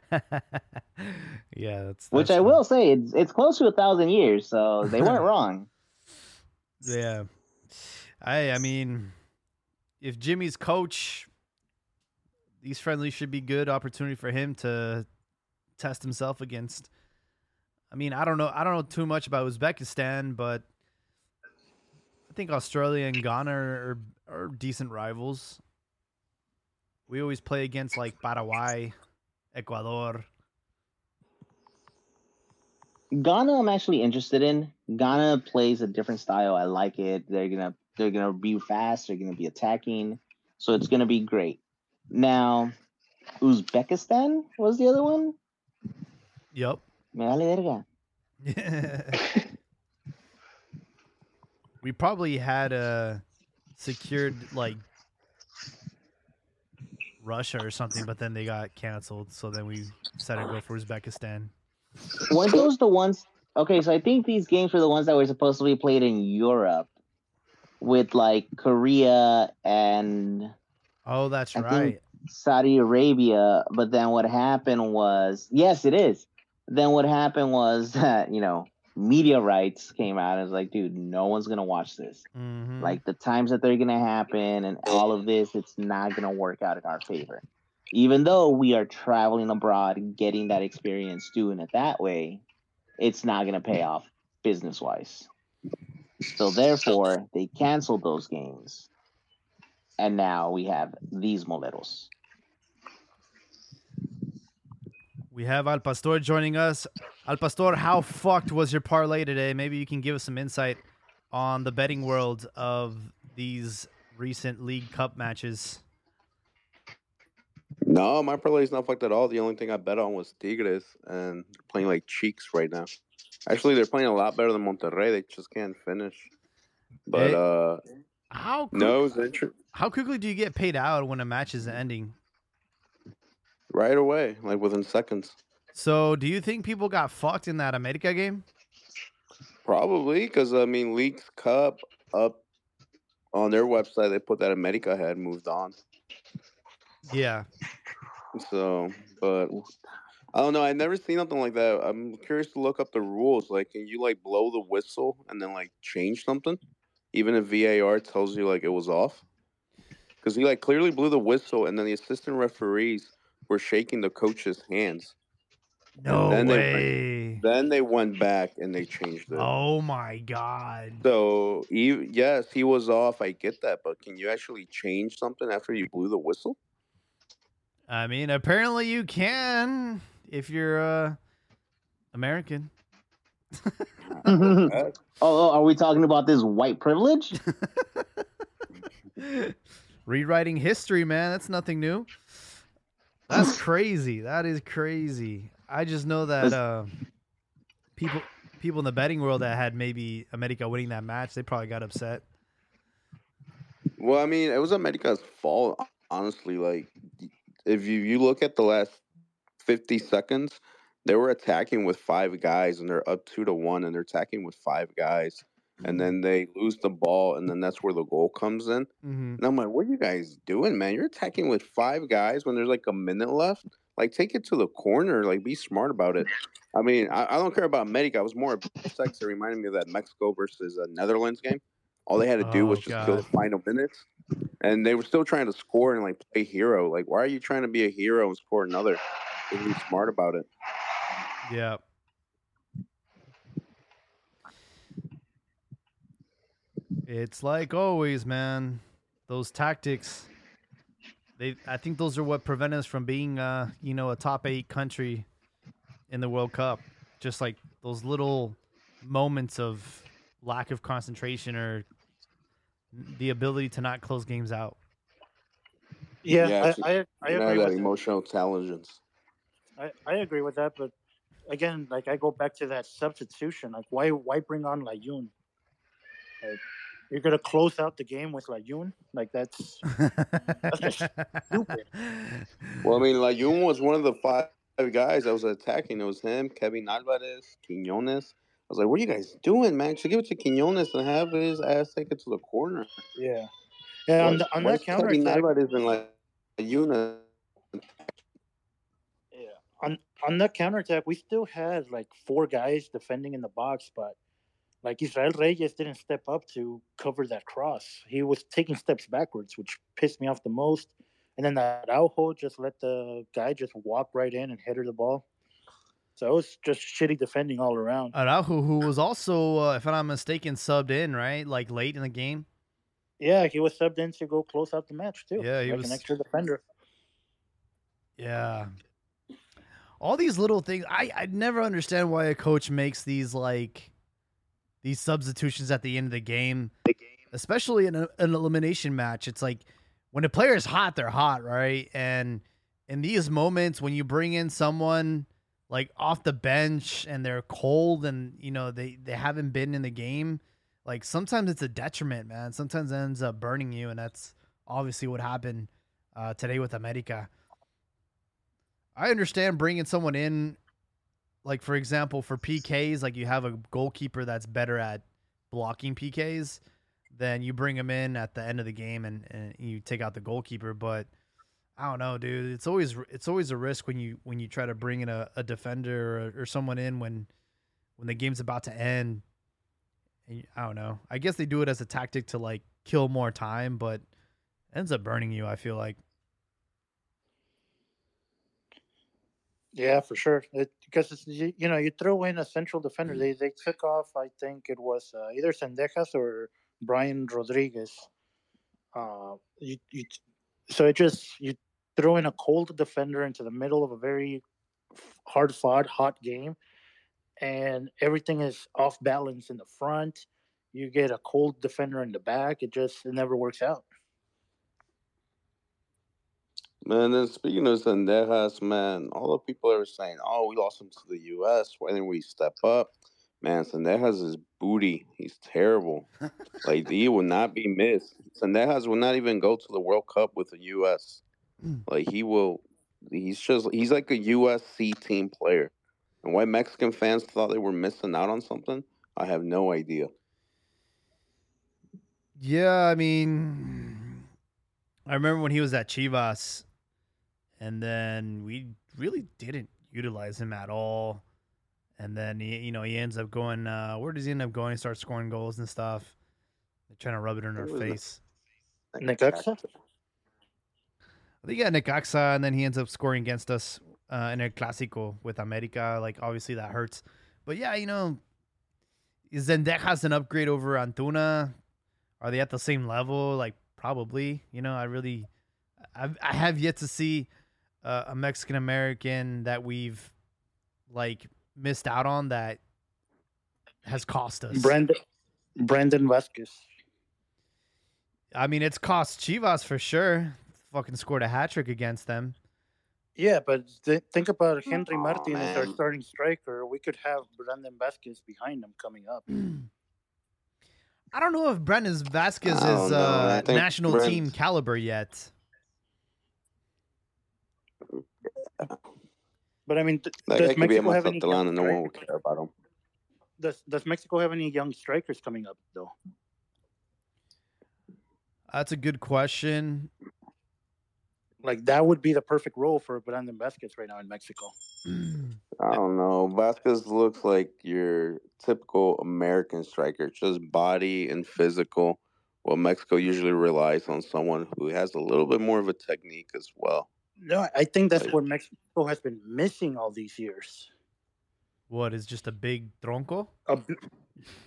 that's Which that's I true. will say, it's it's close to a thousand years, so they [laughs] weren't wrong. Yeah. I I mean if Jimmy's coach these friendlies should be good opportunity for him to test himself against I mean, I don't know I don't know too much about Uzbekistan, but I think Australia and Ghana are, are decent rivals. We always play against like Paraguay, Ecuador. Ghana, I'm actually interested in. Ghana plays a different style. I like it. They're gonna they're gonna be fast. They're gonna be attacking. So it's gonna be great. Now, Uzbekistan was the other one. Yep. Me vale verga. [laughs] we probably had a secured like Russia or something, but then they got canceled. So then we decided to go for Uzbekistan. Weren't those the ones? Okay, so I think these games were the ones that were supposed to be played in Europe, with like Korea and Oh, that's I right. Saudi Arabia. But then what happened was, yes, it is. Then what happened was [laughs] that you know media rights came out and was like, dude, no one's gonna watch this. Mhm. Like the times that they're gonna happen and all of this, it's not gonna work out in our favor. Even though we are traveling abroad, getting that experience, doing it that way, it's not gonna pay off business wise. So therefore, they canceled those games, and now we have these moleros. We have Al Pastor joining us. Al Pastor, how fucked was your parlay today? Maybe you can give us some insight on the betting world of these recent League Cup matches. No, my parlay's not fucked at all. The only thing I bet on was Tigres, and they're playing like cheeks right now. Actually, they're playing a lot better than Monterrey. They just can't finish. But Eh, uh, How quick- no, how quickly do you get paid out when a match is ending? Right away, like within seconds. So, do you think people got fucked in that America game? Probably because I mean, Leagues Cup up on their website, they put that America had moved on. Yeah. So, but I don't know. I never seen nothing like that. I'm curious to look up the rules. Like, can you like blow the whistle and then like change something, even if VAR tells you like it was off? Because he like clearly blew the whistle, and then the assistant referees were shaking the coach's hands. No then they way. Then they went back and they changed it. Oh my god. So, he, yes, he was off. I get that, but can you actually change something after you blew the whistle? I mean, apparently you can if you're uh American. [laughs] oh, oh, are we talking about this white privilege? [laughs] Rewriting history, man. That's nothing new. That's [laughs] crazy. That is crazy. I just know that uh, people people in the betting world that had maybe America winning that match, they probably got upset. Well, I mean, it was America's fault, honestly. Like, if you, you look at the last 50 seconds, they were attacking with five guys and they're up two to one and they're attacking with five guys. And then they lose the ball, and then that's where the goal comes in. hmm And I'm like, what are you guys doing, man? You're attacking with five guys when there's like a minute left. Like, take it to the corner. Like, be smart about it. I mean, I, I don't care about America. I was more 'cause it reminded me of that Mexico versus uh, Netherlands game. All they had to do Oh, was just kill the final minutes, and they were still trying to score and like play hero. Like, why are you trying to be a hero and score another? Be smart about it. Yeah. It's like always, man. Those tactics. They I think those are what prevent us from being uh, you know, a top 8 country in the World Cup. Just like those little moments of lack of concentration or the ability to not close games out. Yeah, Yeah, I, it's- I, I You agree that with emotional intelligence. I, I agree with that, but again, like I go back to that substitution. Like, why why bring on Layún? Like, you're gonna close out the game with Layún? Like that's just stupid. [laughs] Well, I mean, Layún was one of the five guys that was attacking. It was him, Kevin Alvarez, Quiñones. I was like, "What are you guys doing, man? Should give it to Quiñones and have his ass take it to the corner." yeah, yeah. On, the, on that counter Kevin Alvarez and like Yun. yeah, on on that counter attack, we still had like four guys defending in the box, but like Israel Reyes didn't step up to cover that cross. He was taking steps backwards, which pissed me off the most. And then that Araujo just let the guy just walk right in and header the ball. So it was just shitty defending all around. Araujo, who was also, uh, if I'm not mistaken, subbed in, right? Like late in the game. Yeah, he was subbed in to go close out the match too. Yeah, he like was- an extra defender. Yeah. All these little things. I I never understand why a coach makes these like these substitutions at the end of the game, especially in a, an elimination match. It's like when a player is hot, they're hot, right? And in these moments, when you bring in someone like off the bench and they're cold and you know they they haven't been in the game, like sometimes it's a detriment, man. Sometimes it ends up burning you, and that's obviously what happened uh, today with America. I understand bringing someone in, like for example, for PKs, like you have a goalkeeper that's better at blocking PKs, then you bring him in at the end of the game and, and you take out the goalkeeper. But I don't know, dude. It's always it's always a risk when you when you try to bring in a, a defender or, or someone in when when the game's about to end. And I don't know. I guess they do it as a tactic to like kill more time, but ends up burning you. I feel like. Yeah, for sure. It, because it's, you, know you throw in a central Mm. defender. They they took off. I think it was uh, either Zendejas or Brian Rodriguez. Uh, you, you so it just you throw in a cold defender into the middle of a very hard fought hot game, and everything is off balance in the front. You get a cold defender in the back. It just it never works out. Man, then speaking of Zendejas, man, all the people are saying, "Oh, we lost him to the U.S. Why didn't we step up?" Man, Zendejas is booty. He's terrible. like he will not be missed. Zendejas will not even go to the World Cup with the U.S. Mm. Like he will. He's just he's like a USC team player. And why Mexican fans thought they were missing out on something, I have no idea. Yeah, I mean, I remember when he was at Chivas, and then we really didn't utilize him at all. And then he, you know, he ends up going. Uh, where does he end up going? He starts scoring goals and stuff. They're trying to rub it in our Who was that? face. Necaxa? I think yeah, Necaxa, and then he ends up scoring against us uh, in a Clásico with America. Like obviously that hurts, but yeah, you know, Zendejas an upgrade over Antuna? Are they at the same level? Like probably. You know, I really, I've, I have yet to see uh, a Mexican American that we've like missed out on that has cost us. Brandon Brandon Vazquez. I mean, it's cost Chivas for sure. Fucking scored a hat trick against them. Yeah, but th- think about Henry Aw, Martin as our starting striker. We could have Brandon Vazquez behind him coming up. [clears throat] I don't know if Brandon Vazquez is uh, think national Brent- team caliber yet. But I mean, th- That does guy could be at Mexico have any Mazatlán young and no one will care about him. Does Does Mexico have any young strikers coming up though? That's a good question. Like that would be the perfect role for Brandon Vazquez right now in Mexico. [clears throat] I don't know. Vazquez looks like your typical American striker, just body and physical. Well, Mexico usually relies on someone who has a little bit more of a technique as well. No, I think that's what Mexico has been missing all these years. What is just a big tronco? A, b-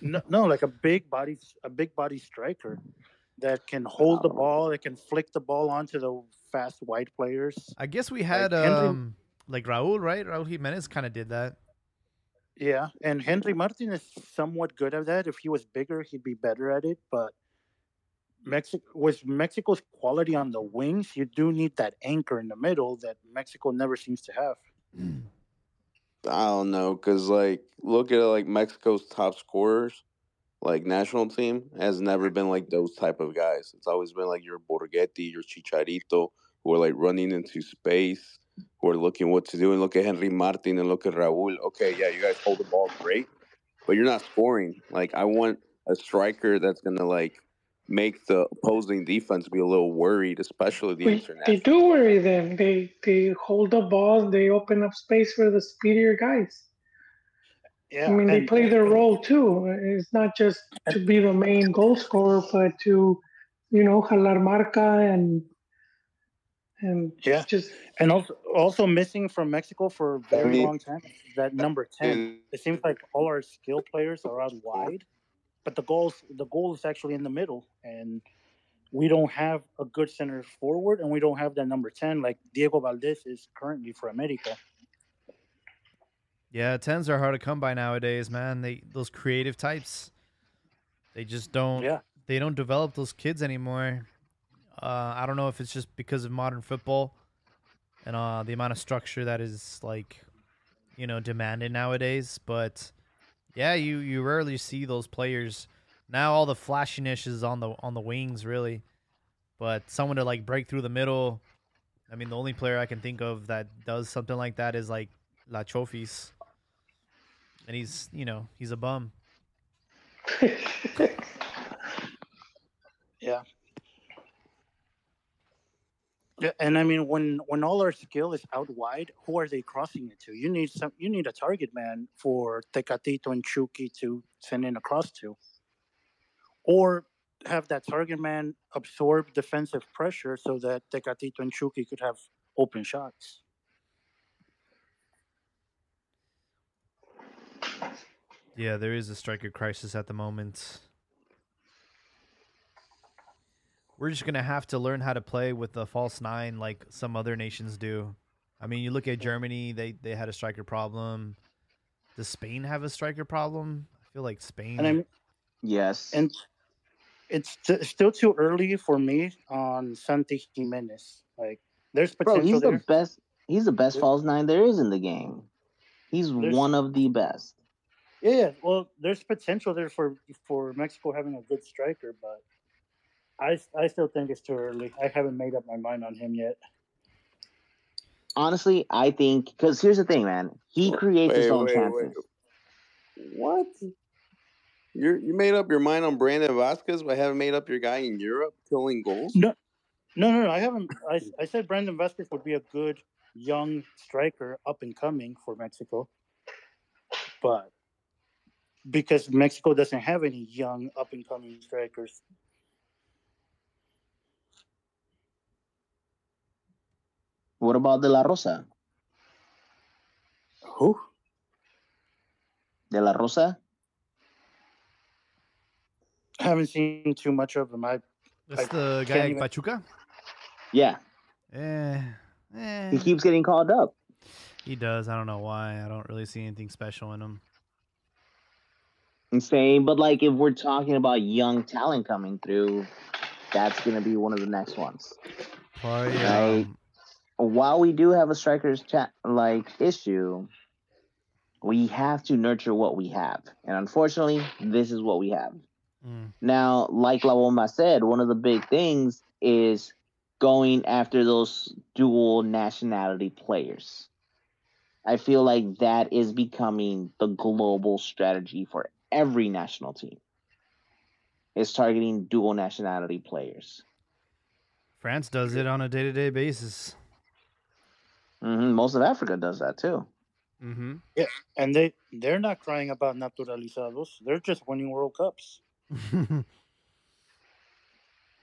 no, no, like a big body, a big body striker that can hold the ball, that can flick the ball onto the fast wide players. I guess we had Henry- um like Raul, right? Raul Jimenez kind of did that. Yeah, and Henry Martin is somewhat good at that. If he was bigger, he'd be better at it. But Mexico, with Mexico's quality on the wings, you do need that anchor in the middle that Mexico never seems to have. Mm. I don't know, cause like look at like Mexico's top scorers, like national team has never been like those type of guys. It's always been like your Borgetti, your Chicharito, who are like running into space, who are looking what to do. And look at Henry Martin and look at Raul. Okay, yeah, you guys hold the ball great, but you're not scoring. Like I want a striker that's gonna like make the opposing defense be a little worried, especially the We, international. they do worry them. They they hold the ball. They open up space for the speedier guys. Yeah, I mean, they play their role too. It's not just to be the main goal scorer, but to, you know, jalar marca and and Yeah. just And also, also missing from Mexico for a very mean- long time that number ten. It seems like all our skill players are out wide, but the goals the goal is actually in the middle, and we don't have a good center forward, and we don't have that number ten like Diego Valdés is currently for America. Yeah, tens are hard to come by nowadays, man. They those creative types, they just don't. Yeah. They don't develop those kids anymore. Uh, I don't know if it's just because of modern football and uh, the amount of structure that is like, you know, demanded nowadays. But yeah, you you rarely see those players now. All the flashiness is on the on the wings, really. But someone to like break through the middle. I mean, the only player I can think of that does something like that is like La Chofis. And he's, you know, he's a bum. [laughs] [laughs] Yeah. Yeah, and I mean when when all our skill is out wide, who are they crossing it to? You need some. You need a target man for Tecatito and Chucky to send in a cross to, or have that target man absorb defensive pressure so that Tecatito and Chucky could have open shots. Yeah, there is a striker crisis at the moment. We're just gonna have to learn how to play with the false nine like some other nations do. I mean, you look at Germany; they they had a striker problem. Does Spain have a striker problem? I feel like Spain. And I'm Yes. and it's st- still too early for me on Santi Giménez. Like there's potential. Bro, potential he's the best. He's the best false nine there is in the game. He's There's- one of the best. Yeah, yeah, well, there's potential there for for Mexico having a good striker, but I I still think it's too early. I haven't made up my mind on him yet. Honestly, I think because here's the thing, man. He creates his own wait, chances. wait. What? You you made up your mind on Brandon Vazquez, but haven't made up your guy in Europe killing goals? No, No, no, no, I haven't. I I said Brandon Vazquez would be a good young striker, up and coming for Mexico, but because Mexico doesn't have any young, up and coming strikers. What about De La Rosa? Who? De La Rosa? I haven't seen too much of him. I That's I the guy at even- Pachuca. Yeah, Eh, eh. he keeps getting called up. He does. I don't know why. I don't really see anything special in him. Insane, but like if we're talking about young talent coming through, that's gonna be one of the next ones. Probably, Right. um, While we do have a strikers chat like issue, we have to nurture what we have, and unfortunately, this is what we have. mm, Now, like La Bomba said, one of the big things is going after those dual nationality players. I feel like that is becoming the global strategy for every national team. Is targeting dual nationality players. France does it on a day to day basis. Hmm Most of Africa does that too. Mm-hmm. And they they're not crying about naturalizados. They're just winning World Cups. [laughs]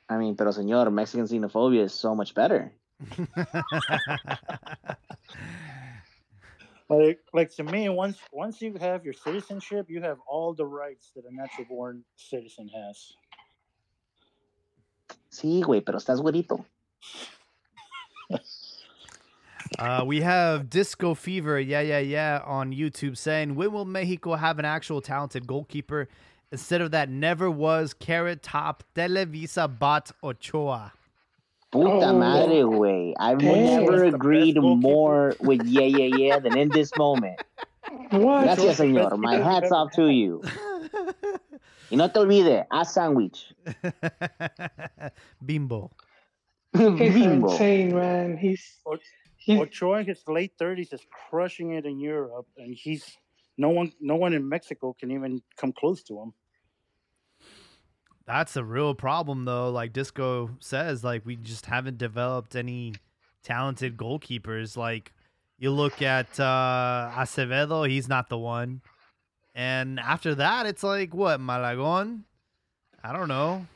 I mean, pero señor, Mexican xenophobia is so much better. [laughs] Like like to me, once once you have your citizenship, you have all the rights that a natural born citizen has. Sí, güey, pero estás güerito. [laughs] Uh, we have Disco Fever, yeah, yeah, yeah, on YouTube saying, when will Mexico have an actual talented goalkeeper instead of that never was carrot top Televisa bot Ochoa? Puta Oh. madre, güey. I've Damn. never agreed more with yeah, yeah, yeah than in this moment. What? Gracias, señor. My hat's off to you. [laughs] Y no te olvides, a sandwich. [laughs] [laughs] Bimbo. He's Bimbo. insane, man. He's Or- he's Ochoa in his late thirties is crushing it in Europe, and he's no one no one in Mexico can even come close to him. That's a real problem, though. Like Disco says, like we just haven't developed any talented goalkeepers. Like you look at uh, Acevedo, he's not the one. And after that, it's like what Malagon? I don't know.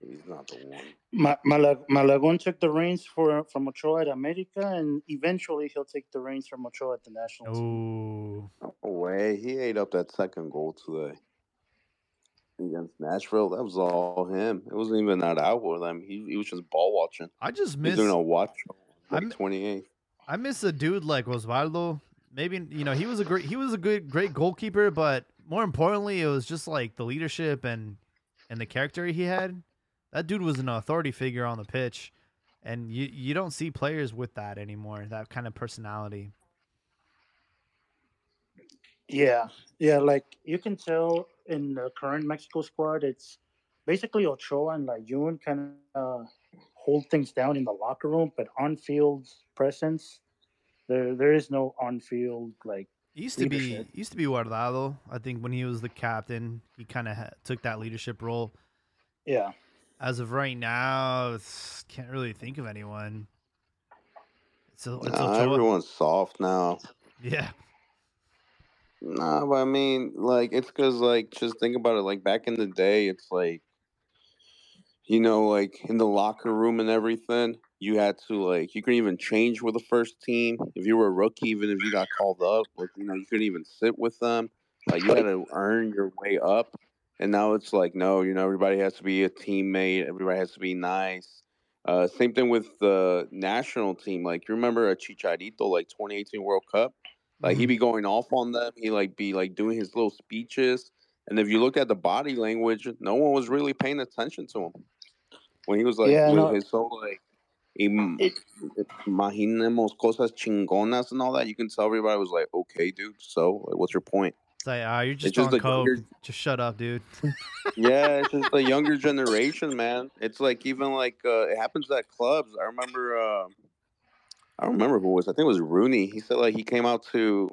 He's not the one. Ma- Malag- Malagon took the reins for from Ochoa at America, and eventually he'll take the reins from Ochoa at the national team. Oh, No way. He ate up that second goal today against Nashville. That was all him. It wasn't even that out with him. He, he was just ball watching. I just He's miss. doing a watch. I'm- Like twenty eighth. I miss a dude like Oswaldo. Maybe you know he was a great he was a good great goalkeeper, but more importantly, it was just like the leadership and and the character he had. That dude was an authority figure on the pitch, and you you don't see players with that anymore. That kind of personality. Yeah, yeah. Like you can tell in the current Mexico squad, it's basically Ochoa and Layun kind of hold things down in the locker room, but on field presence, there there is no on field like used to be used to be Guardado. I think when he was the captain, he kind of ha- took that leadership role. yeah. As of right now, it's, can't really think of anyone. So it's Nah, everyone's soft now. Yeah. Nah, but I mean, like, it's because, like, just think about it. Like, back in the day, it's like, you know, like in the locker room and everything, you had to, like, you couldn't even change with the first team. If you were a rookie, even if you got called up, like, you know, you couldn't even sit with them. Like, you had to earn your way up. And now it's like, no, you know, everybody has to be a teammate, everybody has to be nice. Uh, same thing with the national team. Like, you remember a Chicharito, like 2018 World Cup? Like he'd be going off on them. He like be like doing his little speeches. And if you look at the body language, no one was really paying attention to him when he was like Yeah, with no. his whole like imaginemos cosas chingonas and all that. You can tell everybody was like, okay, dude. So like, what's your point? It's like, ah, you're just just on coke. younger- Just shut up, dude. [laughs] yeah, it's just the younger generation, man. It's like even like uh, it happens at clubs. I remember. Uh, I don't remember who it was. I think it was Rooney. He said like he came out to,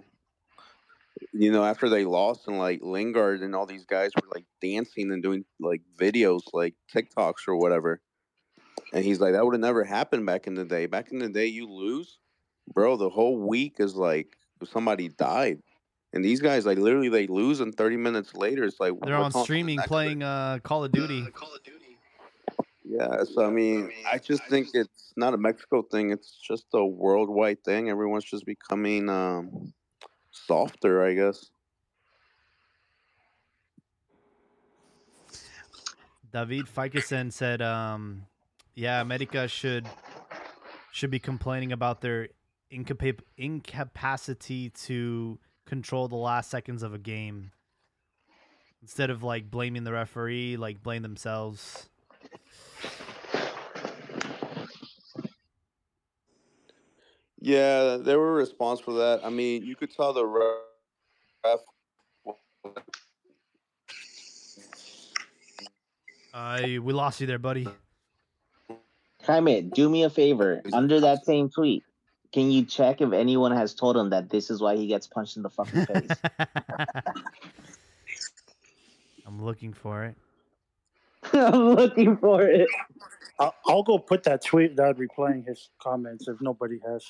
you know, after they lost and like Lingard and all these guys were like dancing and doing like videos, like TikToks or whatever. And he's like, that would have never happened back in the day. Back in the day, you lose, bro. The whole week is like somebody died. And these guys, like, literally, they lose, and 30 minutes later, it's like They're on what's the streaming next playing uh, Call of Duty. yeah, so I mean, I just think it's not a Mexico thing. It's just a worldwide thing. Everyone's just becoming um, softer, I guess. David Fikesen said, um, "Yeah, America should should be complaining about their incapa- incapacity to control the last seconds of a game instead of like blaming the referee, like blame themselves. Yeah, they were responsible for that. I mean, you could tell the ref. Uh, we lost you there, buddy. Jaime, do me a favor. Under that same tweet, can you check if anyone has told him that this is why he gets punched in the fucking face? [laughs] I'm looking for it. [laughs] I'm looking for it. I'll, I'll go put that tweet that replaying his comments if nobody has.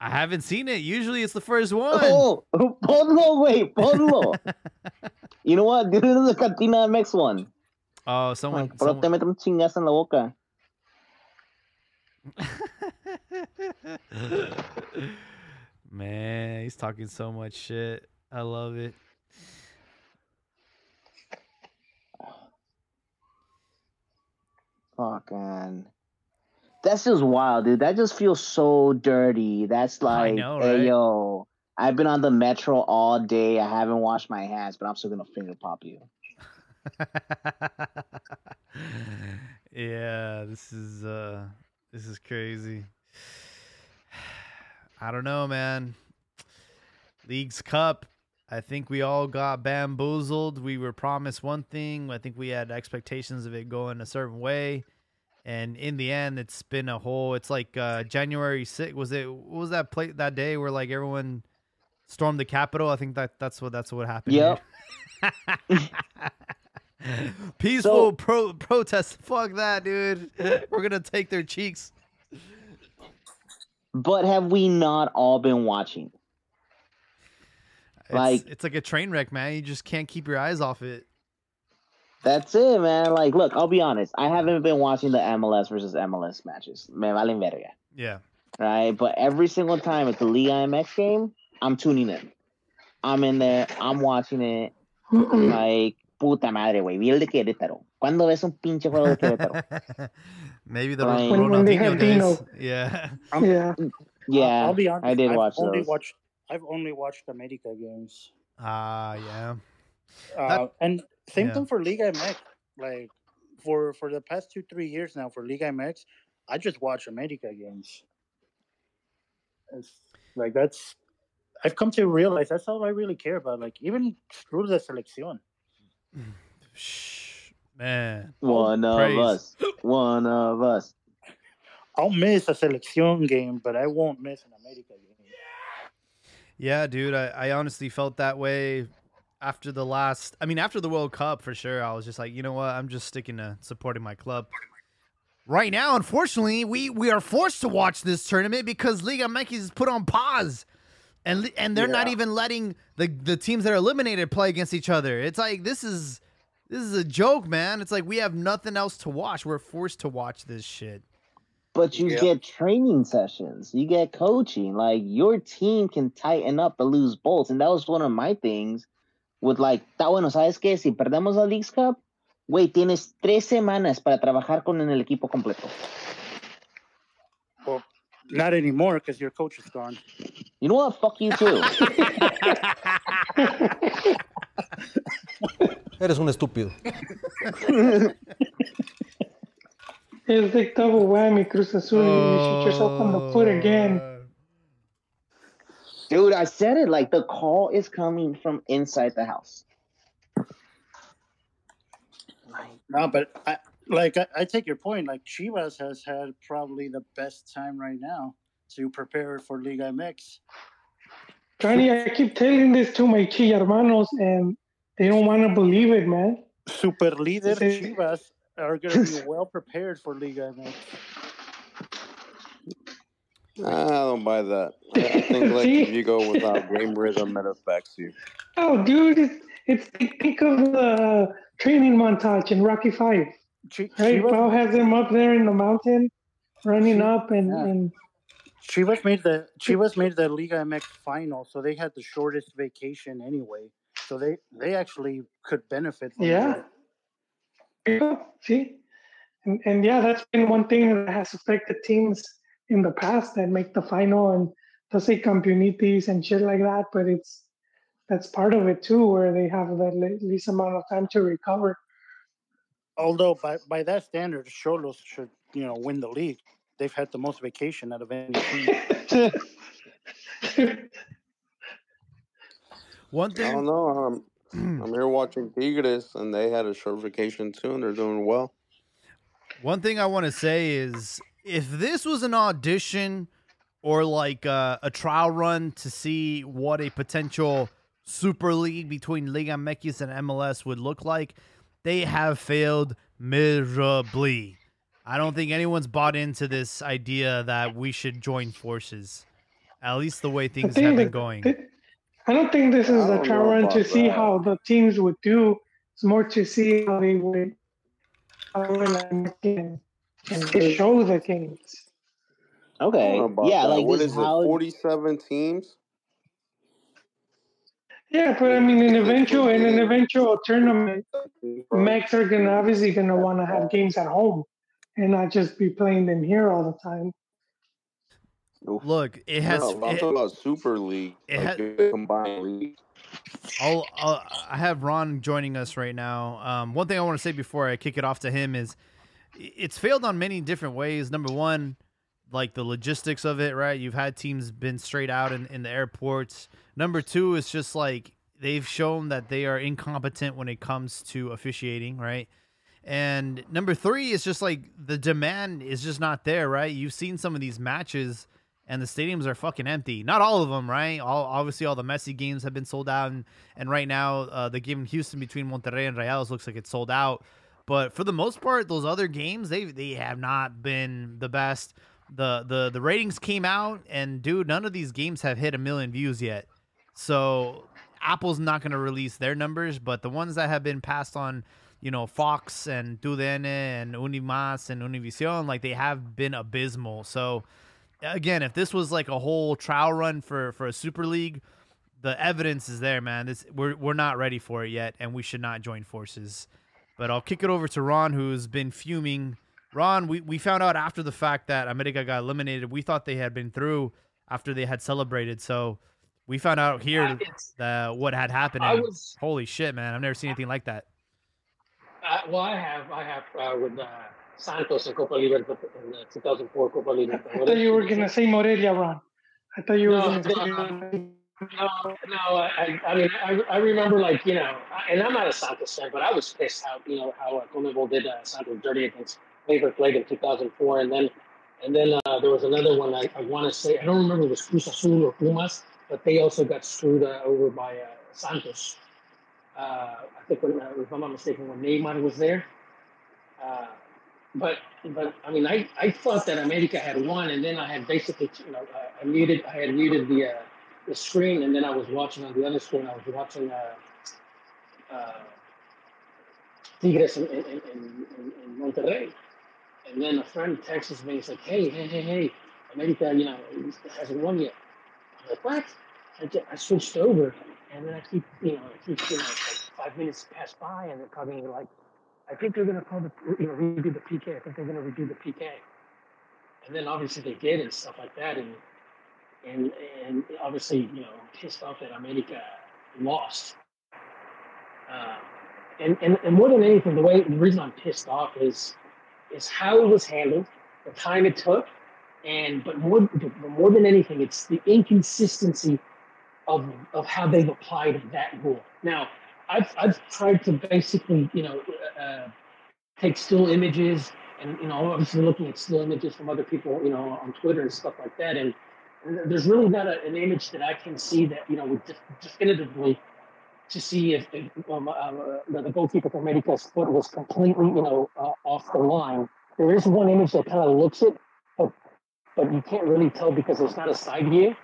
I haven't seen it. Usually it's the first oh, one. Oh, [laughs] ponlo, wait, ponlo. you know what? Do the Cantina MX one. Oh, someone. Pero te someone... meto un chingazo en la boca. [laughs] Man, he's talking so much shit. I love it. Fucking. That's just wild, dude. That just feels so dirty. That's like, know, hey, yo, I've been on the metro all day. I haven't washed my hands, but I'm still gonna finger pop you. [laughs] yeah, this is uh this is crazy. [sighs] I don't know, man. Leagues Cup. I think we all got bamboozled. We were promised one thing. I think we had expectations of it going a certain way. And in the end, it's been a whole. It's like uh, January 6th. Was it? What was that play that day where like everyone stormed the Capitol? I think that that's what that's what happened. Yep. [laughs] [laughs] Peaceful So- pro- protest. Fuck that, dude. We're gonna take their cheeks. But have we not all been watching? It's, Like- it's like a train wreck, man. You just can't keep your eyes off it. That's it, man. Like, look, I'll be honest. I haven't been watching the MLS versus MLS matches. Me valen verga. Yeah. Right? But every single time it's the Liga MX game, I'm tuning in. I'm in there. I'm watching it. Like, puta madre, güey. Vi el de Querétaro. ¿Cuándo ves un pinche juego de Querétaro? [laughs] Maybe the Right. When- when they Ronaldinho had days. Dino. [laughs] Yeah. yeah. Yeah, I'll, I'll be honest. I did I've watch only those. watched. I've only watched America games. Ah, yeah. Uh, That- and same yeah. thing for Liga MX. Like for for the past two three years now for Liga MX, I just watch America games. It's like that's. I've come to realize that's all I really care about. Like even through the selección. [sighs] Shh, man. one of Praise. us. One of us. I'll miss a selección game, but I won't miss an America game. Yeah, dude. I, I honestly felt that way after the last. I mean, after the World Cup for sure. I was just like, you know what? I'm just sticking to supporting my club. Right now, unfortunately, we we are forced to watch this tournament because Liga MX is put on pause, and and they're not even letting the the teams that are eliminated play against each other. It's like this is this is a joke, man. It's like we have nothing else to watch. We're forced to watch this shit. But you Yeah. get training sessions, you get coaching. Like your team can tighten up or lose bolts, and that was one of my things. With like, está bueno, sabes qué? Si perdemos la Leagues Cup, güey, tienes tres semanas para trabajar con el equipo completo. Well, not anymore because your coach is gone. You know what? Fuck you too. [laughs] [laughs] [laughs] Eres un estúpido. It's like double whammy, Cruz Azul. You shoot yourself on the foot again. Oh, Dude, I said it. Like the call is coming from inside the house. No, but I like I, I take your point. Like Chivas has had probably the best time right now to prepare for Liga MX. Johnny, I keep telling this to my chi hermanos, and they don't want to believe it, man. Super líder Sí. Chivas are going to be [laughs] well prepared for Liga MX. I don't buy that. I I think [laughs] like if you go without game rhythm, it affects you. Oh, dude, it's, it's think of the training montage in Rocky Five. Chi- Right, Chivas, Pau has them up there in the mountain, running up, and, Yeah. and Chivas made the Chivas made the Liga MX final, so they had the shortest vacation anyway. So they they actually could benefit. From Yeah. Yeah, see, and and yeah, that's been one thing that has affected teams in the past that make the final and they'll say campeonitis and shit like that, but it's that's part of it too, where they have that least amount of time to recover. Although by by that standard, Cholos should you know win the league. they've had the most vacation out of any team. [laughs] One thing I don't know. Um, [clears throat] I'm here watching Tigres, and they had a short vacation too, and they're doing well. One thing I want to say is if this was an audition or like a, a trial run to see what a potential super league between Liga MX and MLS would look like, they have failed miserably. I don't think anyone's bought into this idea that we should join forces. At least the way things think have been that- going. th- I don't think this is a don't trial run to about see that. how the teams would do. It's more to see how they would, how they would like, and and to show the games. Okay. don't know about Yeah, that. like what this is is it? how 47 teams? Yeah, but I mean, in eventual in an eventual tournament, Max are gonna obviously gonna want to have games at home and not just be playing them here all the time. Look, it has. no, I'm it- talking about Super League. it like had- combined league. I'll, I'll I have Ron joining us right now. Um, one thing I want to say before I kick it off to him is it's failed on many different ways. Number one, like the logistics of it, right? You've had teams been straight out in, in the airports. Number two is just like they've shown that they are incompetent when it comes to officiating, right? And number three is just like the demand is just not there, right? You've seen some of these matches and the stadiums are fucking empty. Not all of them, right? All obviously all the Messi games have been sold out, and, and right now uh, the game in Houston between Monterrey and Rayados looks like it's sold out. But for the most part, those other games they they have not been the best. the the The ratings came out, and dude, none of these games have hit a million views yet. So Apple's not going to release their numbers, but the ones that have been passed on, you know, Fox and TUDN and Unimas and Univision, like they have been abysmal. So again, if this was like a whole trial run for for a Super League, the evidence is there, man. This we're we're not ready for it yet, and we should not join forces. But I'll kick it over to Ron, who's been fuming. Ron, we, we found out after the fact that America got eliminated. We thought they had been through after they had celebrated. So we found out here that what had happened. Was holy shit, man! I've never seen anything like that. uh, well. I have I have uh, with uh, Santos in Copa Libertadores in the 2004 Copa Libertadores. I thought you were gonna say Morelia, Ron. I thought you were No, gonna say. No, no. I, I mean, I, I remember like you know, and I'm not a Santos fan, but I was pissed how you know how uh, did uh, Santos dirty against River Plate in 2004, and then and then uh, there was another one I, I want to say I don't remember if it was Cruz Azul or Pumas, but they also got screwed uh, over by uh, Santos. Uh, I think when, uh, if I'm not mistaken, when Neymar was there. But but I mean, I, I thought that America had won, and then I had basically you know I, muted I had muted the uh, the screen, and then I was watching on the other screen. I was watching uh, uh, Tigres in, in, in, in, Monterrey, and then a friend texts me. He's like, "Hey, hey, hey, hey, America, you know, hasn't won yet." I'm like, "What?" I, ju- I switched over, and then I keep, you know, I keep, you know, like five minutes pass by, and they're talking like, "I think they're gonna call the, you know, redo the PK. I think they're gonna redo the PK." And then obviously they did and stuff like that, and and and obviously you know pissed off that America lost. Uh, and, and and more than anything, the way the reason I'm pissed off is is how it was handled, the time it took, and but more but more than anything, it's the inconsistency of of how they've applied that rule. Now, I've I've tried to basically you know uh, take still images and you know obviously looking at still images from other people you know on Twitter and stuff like that, and, there's really not a, an image that I can see that you know would def- definitively to see if, um, uh, the, the goalkeeper for America's foot was completely you know uh, off the line. There is one image that kind of looks it, but but you can't really tell because it's not a side view.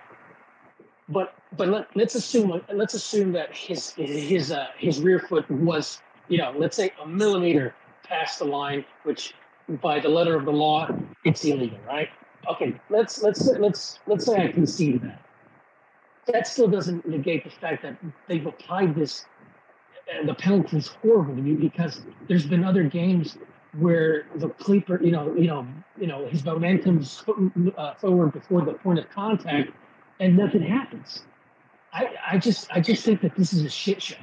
But but let, let's assume let's assume that his his uh, his rear foot was you know let's say a millimeter past the line, which by the letter of the law it's illegal, right? Okay, let's let's let's let's say I concede that. That still doesn't negate the fact that they've applied this, and the penalty is horrible to me because there's been other games where the keeper, you know, you know, you know, his momentum's uh, forward before the point of contact, and nothing happens. I, I just, I just think that this is a shit show,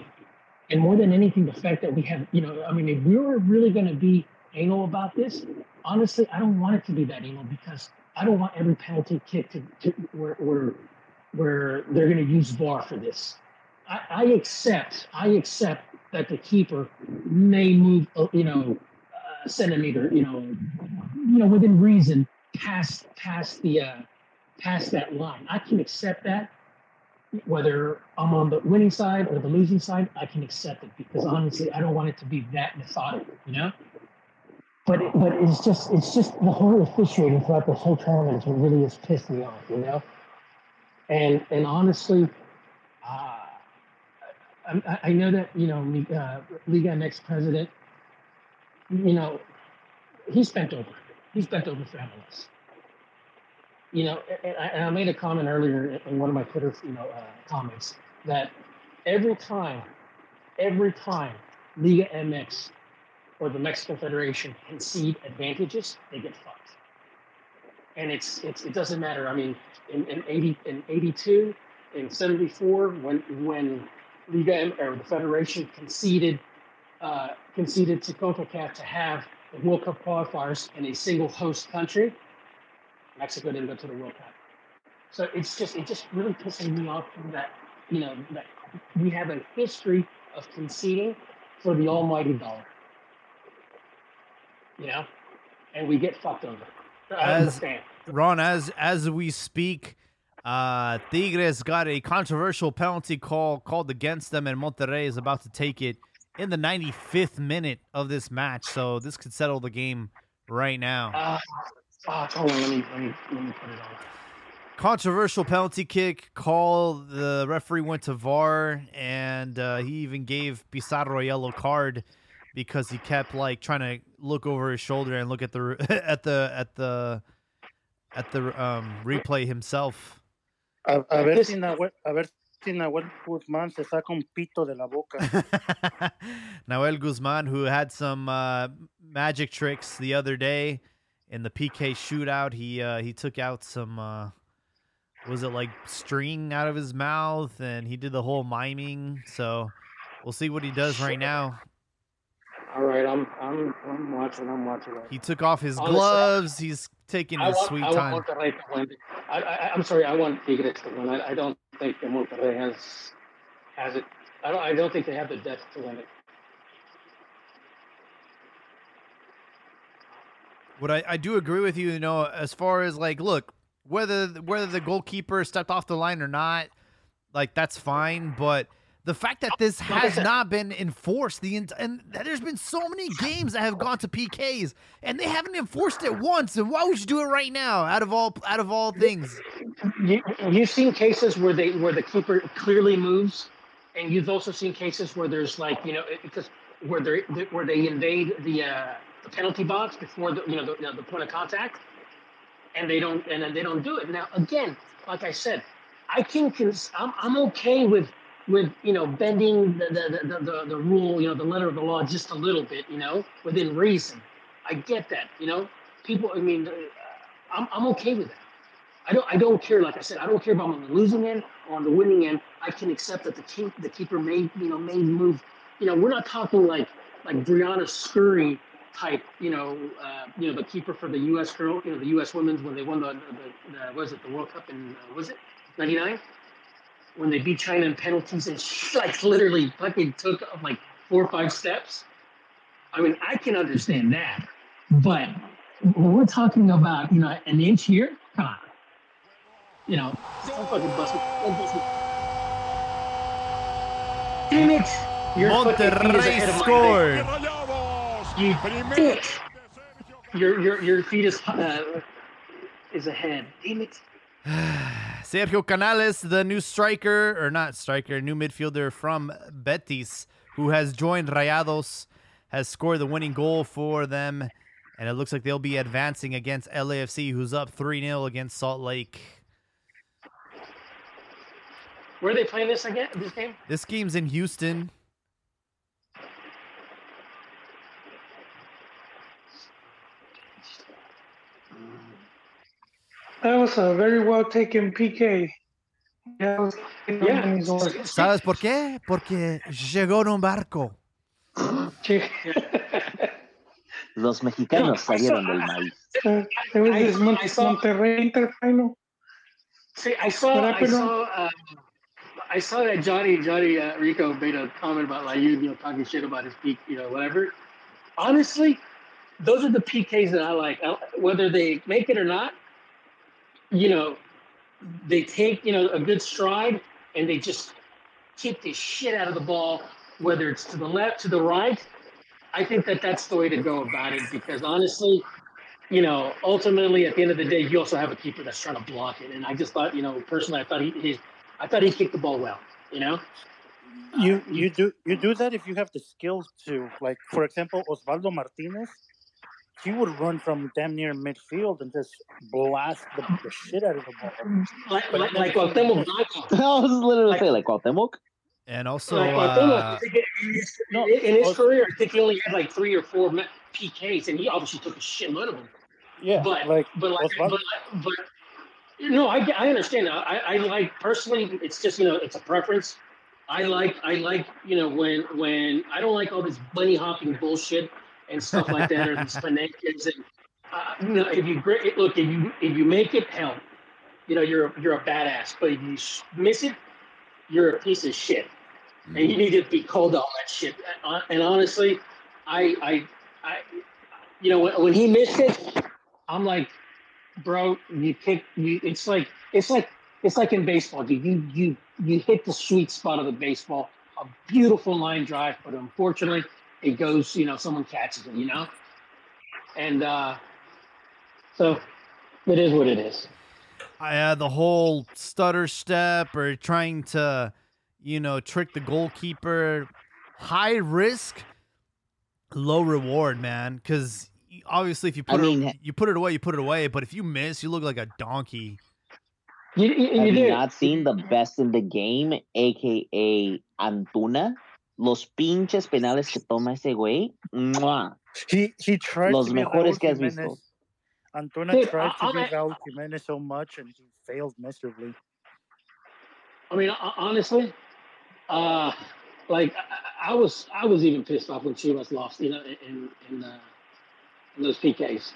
and more than anything, the fact that we have, you know, I mean, if we were really going to be anal about this, honestly, I don't want it to be that anal because I don't want every penalty kick to, to where, where where they're going to use VAR for this. I, I accept, I accept that the keeper may move, uh, you know, a centimeter, you know, you know, within reason, past past the uh, past that line. I can accept that. Whether I'm on the winning side or the losing side, I can accept it because honestly, I don't want it to be that methodical, you know. But it, but it's just it's just the whole officiating throughout the whole tournament is what really has pissed me off, you know. And and honestly, uh, I, I know that you know uh, Liga MX president, you know, he's bent over. He's bent over for MLS. You know, and I, made a comment earlier in one of my Twitter, you know, uh, comments that every time, every time Liga MX or the Mexican Federation concede advantages, they get fucked. And it's it's it doesn't matter. I mean, in, in eighty in eighty two, in seventy four, when when Liga M- or the Federation conceded uh, conceded to CONCACAF to have the World Cup qualifiers in a single host country, Mexico didn't go to the World Cup. So it's just it just really pisses me off that you know that we have a history of conceding for the almighty dollar. You know, and we get fucked over. I As- understand. Ron, as as we speak, uh, Tigres got a controversial penalty call called against them, and Monterrey is about to take it in the 95th minute of this match. So this could settle the game right now. Uh, fuck, hold on, let me let me let me put it on. Controversial penalty kick call. The referee went to VAR, and uh, he even gave Pizarro a yellow card because he kept like trying to look over his shoulder and look at the [laughs] at the at the at the um, replay himself. A, a ver si Nahuel, a ver si Nahuel Guzmán se saca un pito de la boca. [laughs] Nahuel Guzmán, who had some uh, magic tricks the other day in the PK shootout, he uh, he took out some uh, was it like string out of his mouth, and he did the whole miming. So we'll see what he does right now. All right, I'm I'm I'm watching. I'm watching. He took off his Honestly, gloves. He's taking his want, sweet I time. want Monterrey to win. I, I, I'm sorry. I want Tigres to win. I, I don't think that Monterrey has has it. I don't. I don't think they have the depth to win it. What I, I do agree with you, you know, as far as like, look, whether whether the goalkeeper stepped off the line or not, like that's fine. But the fact that this has not been enforced, the ent- and there's been so many games that have gone to PKs, and they haven't enforced it once. And why would you do it right now? Out of all out of all things, You, you've seen cases where they where the keeper clearly moves, and you've also seen cases where there's like you know because where they where they invade the uh, the penalty box before the you know the, you know, the point of contact, and they don't and then they don't do it. Now again, like I said, I can cons- I'm I'm okay with with you know bending the the, the, the the rule you know the letter of the law just a little bit you know within reason. I get that you know people. I mean, uh, I'm I'm okay with that. I don't I don't care. Like I said, I don't care about on the losing end or on the winning end. I can accept that the keep the keeper may you know may move. You know, we're not talking like like Briana Scurry type. You know, uh, you know the keeper for the U.S. girl. You know, the U.S. women's when they won the, the, the was it the World Cup in uh, was it '99 when they beat China in penalties and she like literally fucking took uh, like four or five steps. I mean, I can understand that, but we're talking about you know an inch here, come on. You know, don't fucking bust me. Don't. Damn it! Your fucking feet is ahead Monterrey scored. You bitch. Your your your feet is uh, is ahead. Damn it! [sighs] Sergio Canales, the new striker, or not striker, new midfielder from Betis, who has joined Rayados, has scored the winning goal for them. And it looks like they'll be advancing against LAFC, who's up 3 0 against Salt Lake. Where are they playing this again? This game? This game's in Houston. Was a very well taken PK. Yeah, Yeah. ¿Sabes por qué? Porque llegó en un barco. Los mexicanos No, I saw- salieron del maíz. Uh, there was I- this Mon- I saw- Monterrey Inter final. See, I saw, I saw, um, I saw that Johnny, Johnny uh, Rico made a comment about like you, you know, talking shit about his peak, you know, whatever. Honestly, those are the PKs that I like. I, whether they make it or not, you know, they take you know a good stride and they just keep the shit out of the ball, whether it's to the left, to the right. I think that that's the way to go about it because honestly, you know, ultimately at the end of the day, you also have a keeper that's trying to block it. And I just thought, you know, personally, I thought he, he I thought he kicked the ball well. You know, You uh, you do you do that if you have the skills to. Like for example, Osvaldo Martinez, he would run from damn near midfield and just blast the, the shit out of the ball. like like, like Cuauhtemoc Blanco. [laughs] I was literally Like- saying like Cuauhtemoc. And also, like Cuauhtemoc, uh, I think in his, no, in his Os- career, I think he only had like three or four ma- PKs, and he obviously took a shitload of them. Yeah, But like but like Osvaldo- but, but no, I, I understand. I, I like personally, it's just you know, it's a preference. I like I like you know when when I don't like all this bunny hopping bullshit and stuff like that or these financials and uh, you know if you look if you if you make it hell, you know you're you're a badass. But if you miss it, you're a piece of shit, and you need to be called on that shit. Uh, And honestly, I I I you know when, when he missed it, I'm like, bro, you kick you. It's like it's like it's like in baseball, dude. You you you hit the sweet spot of the baseball. A beautiful line drive, but unfortunately, it goes. You know, someone catches it. You know, and uh so it is what it is. I had the whole stutter step or trying to, you know, trick the goalkeeper. High risk, low reward, man. Because obviously, if you I put mean- it, you put it away, you put it away. But if you miss, you look like a donkey. You, you, you Have you not seen the best in the game, aka Antuna? Los pinches penales que toma ese güey. ¡Mua! he he tried Los to be mejores que has Jimenez. visto. Antuna Dude, tried to be I- Raúl Jimenez so much and he failed miserably. I mean, honestly, uh, like I, I was, I was even pissed off when Chivas lost, you know, in in, uh, in those PKs,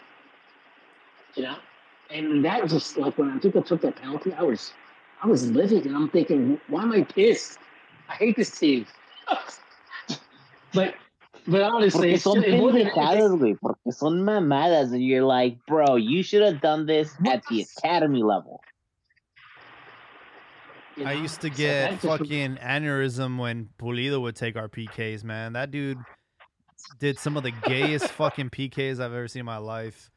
you know, and that was just like when Antuna took that penalty, I was, I was livid, and I'm thinking, why am I pissed? I hate this team. But, but honestly, Porque it's son just, it wasn't. pendejadas, güey. Porque son mamadas. And you're like, bro, you should have done this at the academy level. you I used to get that just- fucking aneurysm when Pulido would take our PKs, man. That dude did some of the gayest [laughs] fucking PKs I've ever seen in my life.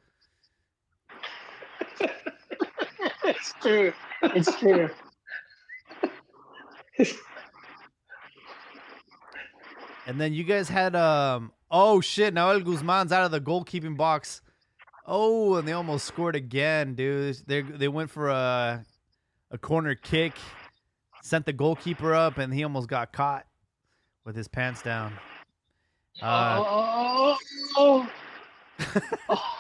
it's true. It's true. [laughs] And then you guys had um oh shit, Nahuel Guzmán's out of the goalkeeping box. Oh, and they almost scored again, dude. They they went for a a corner kick, sent the goalkeeper up, and he almost got caught with his pants down. Uh, oh, oh, [laughs]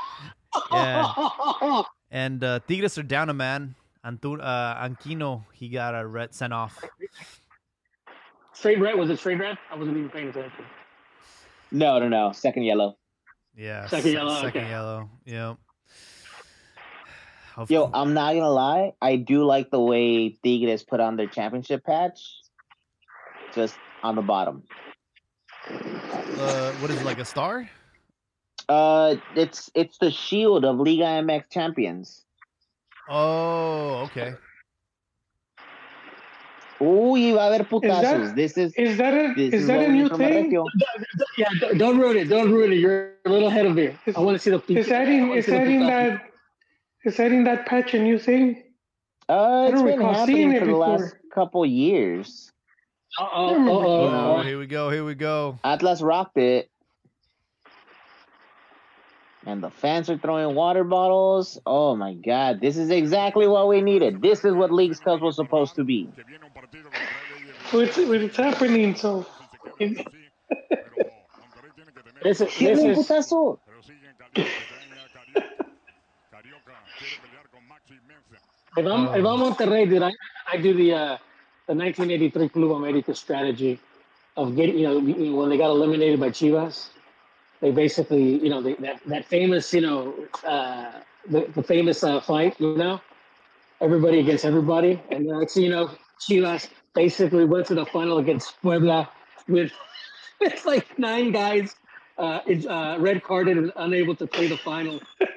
Yeah. [laughs] and uh, Tigres are down a man. Antu- uh, Aquino, he got a red sent off. Straight red? Was it straight red? I wasn't even paying attention. No, no, no. Second yellow. Yeah, Second yellow, Second okay. yellow. Yep. Of Yo. I'm not gonna lie. I do like the way Tigres put on their championship patch. Just on the bottom. uh, what is it like a star? Uh, it's it's the shield of Liga MX champions. Oh, okay. Uy, va a haber putazos. that- this is Is that a this is is that a new need from thing? Yeah, don't- don't ruin it. Don't ruin it. You're a little ahead of me. I want to see the. Is that in is that in that is that in that patch a new thing? Uh, it's don't been recall seeing happening it for the last couple years. Uh oh. remember Uh Oh, oh. here we go. Here we go. Atlas rocked it. And the fans are throwing water bottles. Oh my god, this is exactly what we needed. This is what Leagues Cup was supposed to be. So it's it's happening. So This is this me un is if I'm if. I'm Monterrey, dude, I I do the uh the 1983 Club America strategy of getting you know, when they got eliminated by Chivas. They basically, you know, they, that that famous, you know, uh, the, the famous uh, fight, you know, everybody against everybody, and uh, so, you know, Chivas basically went to the final against Puebla with [laughs] it's like nine guys uh, is uh, red carded and unable to play the final. [laughs]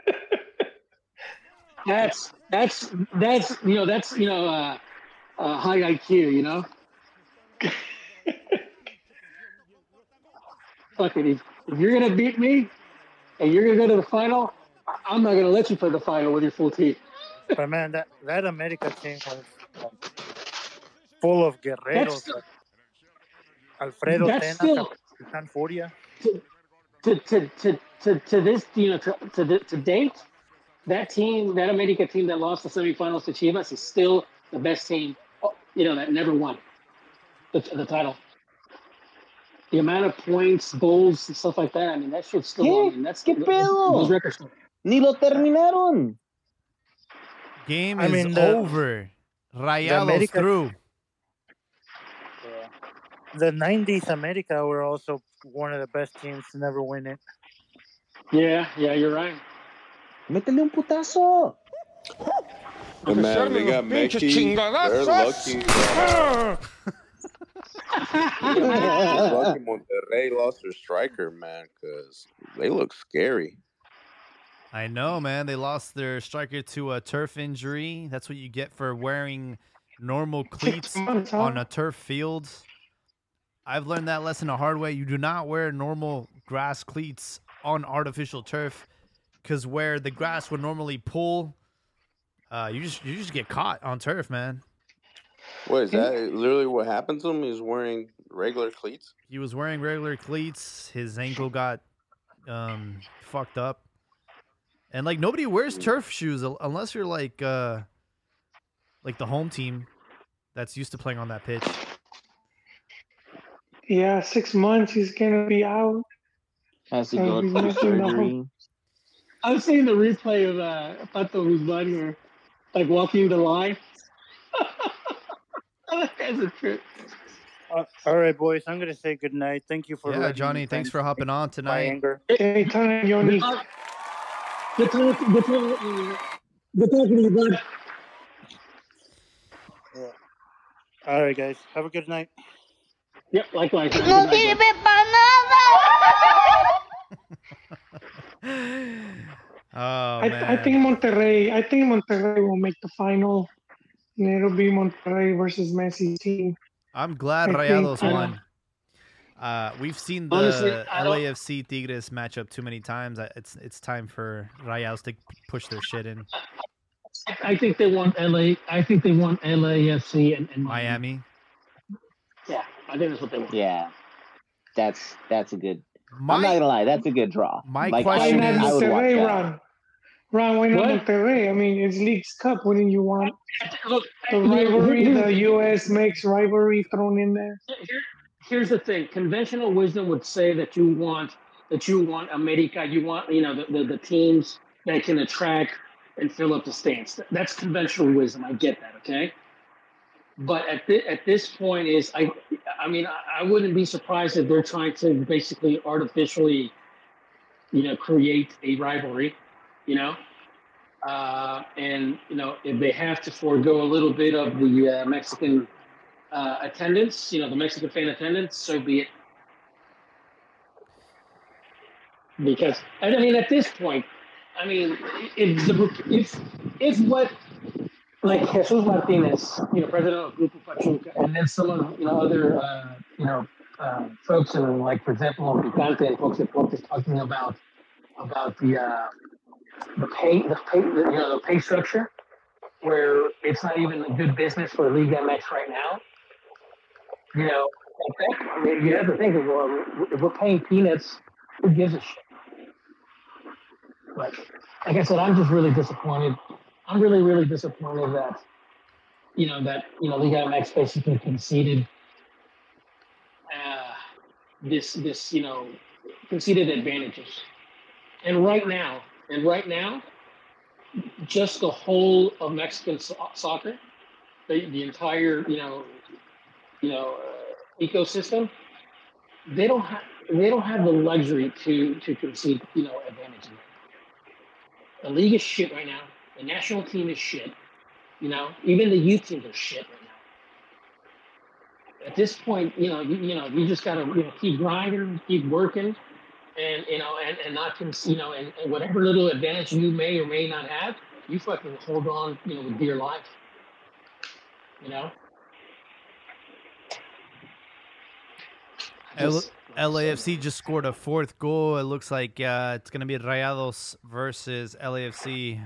that's that's that's you know that's you know uh, uh, high IQ, you know. [laughs] Fucking, if, you're gonna beat me and you're gonna go to the final, I'm not gonna let you play the final with your full team. But man, that that America team was full of guerreros. Like Alfredo Tena, still Capitan Furia. to, to, to, to, to this, you know, to, to, the- to date, that team, that America team that lost the semifinals to Chivas is still the best team, you know, that never won the, the title. The amount of points, goals, and stuff like that, I mean, that shit's still ¿Qué? on. And that's ¿Qué pedo? Those records. Ni lo terminaron. Game I is mean, the- over. Rayados America- through. The '90s America were also one of the best teams to never win it. Yeah, yeah, you're right. Métele un putazo. But man, they got Messi. They're lucky. [laughs] that, lucky Monterrey lost their striker, man, because they look scary. I know, man. They lost their striker to a turf injury. That's what you get for wearing normal [laughs] cleats on a turf field. I've learned that lesson the hard way. You do not wear normal grass cleats on artificial turf because where the grass would normally pull, uh, you just you just get caught on turf, man. What is that? Literally, what happened to him? He's wearing regular cleats. He was wearing regular cleats. His ankle got um, fucked up, and like nobody wears turf shoes unless you're like uh, like the home team that's used to playing on that pitch. Yeah, six months he's gonna be out. Has to go he's through missing the whole- surgery. I was seeing the replay of uh, Pato Guzman here, like walking the line. [laughs] that guy's a trip. Uh, all right, boys. I'm gonna say good night. Thank you for Yeah, Johnny, thanks for hopping on tonight. anger. Okay, Tony Yoni. Good talk, good talk, good talking to you, bud. All right, guys. Have a good night. Yep, likewise. Good No night, bud. sirve para nada. [laughs] oh I, man, I think Monterrey. I think Monterrey will make the final. And it'll be Monterrey versus Messi team. I'm glad I Rayados uh, won. Uh, we've seen the Honestly, I LAFC Tigres matchup too many times. It's it's time for Rayados to push their shit in I think they want LA. I think they want LAFC and, and Miami. Yeah, I think that's what they want. Yeah, that's that's a good. I'm not gonna lie, that's a good draw. my Like, question I, not is- I would watch Monterrey, that. Ron? Ron, why not? Monterrey? I mean, it's Leagues Cup. Wouldn't you want Look, the rivalry, the U.S. makes rivalry thrown in there? Here, here's the thing: conventional wisdom would say that you want that you want America, you want you know the, the, the teams that can attract and fill up the stands. That's conventional wisdom. I get that. Okay. But at at this point, is I I mean I, I wouldn't be surprised if they're trying to basically artificially, you know, create a rivalry, you know, uh, and you know if they have to forego a little bit of the uh, Mexican uh, attendance, you know, the Mexican fan attendance, so be it. Because I mean, at this point, I mean, if the if if what like Jesus Martinez, you know, president of Grupo Pachuca, and then some of you know other uh, you know uh, folks and like for example Picante and Fox Deportes talking about about the uh, the pay the pay the, you know the pay structure where it's not even a good business for League MX right now. You know, I mean, you have to think of well, if we're paying peanuts, who gives a shit? But like I said, I'm just really disappointed. I'm really, really disappointed that you know that you know League MX basically conceded uh, this this you know conceded advantages. And right now, and right now, just the whole of Mexican so- soccer, the, the entire you know, you know, uh, ecosystem, they don't have they don't have the luxury to to concede, you know, advantage. The league is shit right now. The national team is shit. You know, even the youth teams are shit right now. At this point, you know, you, you know, you just gotta you know keep grinding, keep working, and you know, and, and not con- you know, and, and whatever little advantage you may or may not have, you fucking hold on, you know, with dear life. You know. L- LAFC just scored a fourth goal. It looks like uh, it's going to be Rayados versus LAFC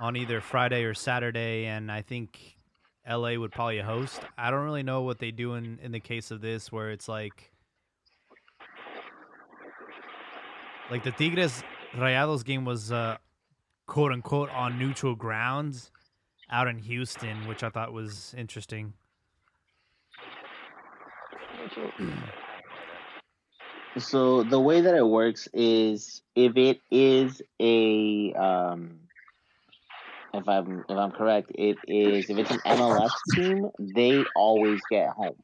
on either Friday or Saturday, and I think LA would probably host. I don't really know what they do in, in the case of this, where it's like like the Tigres Rayados game was uh, quote unquote on neutral grounds out in Houston, which I thought was interesting. [clears throat] So the way that it works is if it is a um if I'm if I'm correct, it is if it's an MLS team, they always get home.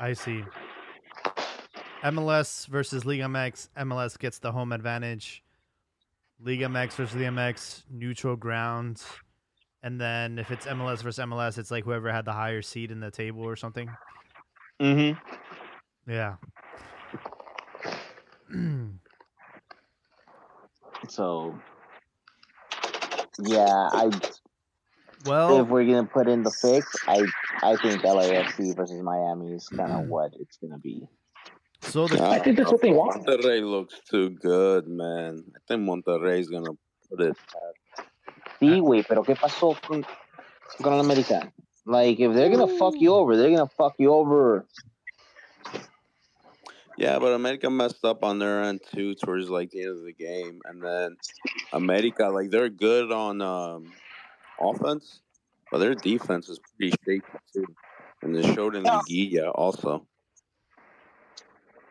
I see. MLS versus Liga MX. MLS gets the home advantage. Liga MX versus Liga MX, neutral ground. And then if it's MLS versus MLS, it's like whoever had the higher seat in the table or something. Mm-hmm. Yeah. [clears throat] So yeah, I well, if we're gonna put in the fix, I I think LAFC versus Miami is kind of what it's gonna be. So the I think that's what they want. Monterrey looks too good, man. I think Monterrey's gonna put it. Sí, güey, pero qué pasó con con el América? Like if they're gonna fuck you over, they're gonna fuck you over. Yeah, but America messed up on their end too towards like the end of the game, and then America like they're good on um, offense, but their defense is pretty shaky too, and they showed in Liguilla also.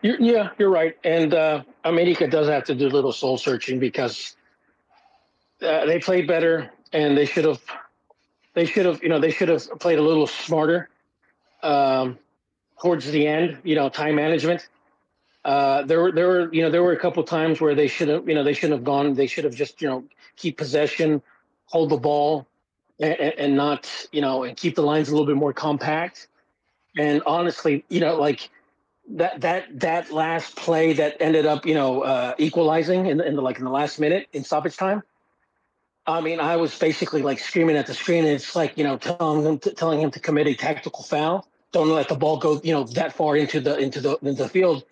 You're, yeah, you're right. And uh, America does have to do a little soul searching because uh, they played better, and they should have, they should have, you know, they should have played a little smarter um, towards the end. You know, time management. Uh, there were, there were, you know, there were a couple times where they should have, you know, they shouldn't have gone. They should have just, you know, keep possession, hold the ball, and, and not, you know, and keep the lines a little bit more compact. And honestly, you know, like that that that last play that ended up you know uh, equalizing in the, in the like in the last minute in stoppage time. I mean, I was basically like screaming at the screen, and it's like you know telling him to, telling him to commit a tactical foul. Don't let the ball go you know that far into the into the into the field.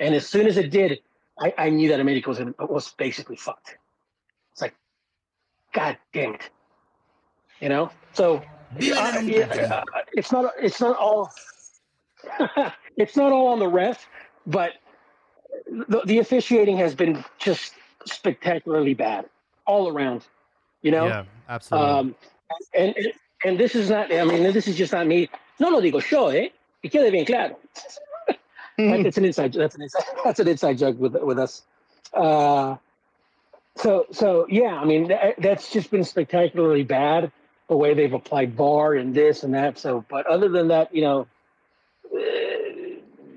And as soon as it did, I, I knew that America was was basically fucked. It's like, God damn it, you know. So uh, yeah, uh, it's not it's not all [laughs] [laughs] it's not all on the ref, but the, the officiating has been just spectacularly bad all around. You know, yeah, absolutely. um, and, and this is not. I mean, this is just not me. No lo digo yo, eh? Y quede bien claro. Like, it's an inside. That's an inside. [laughs] That's an inside joke with with us. Uh, so so yeah, I mean that, that's just been spectacularly bad the way they've applied VAR and this and that. So, but other than that, you know, uh,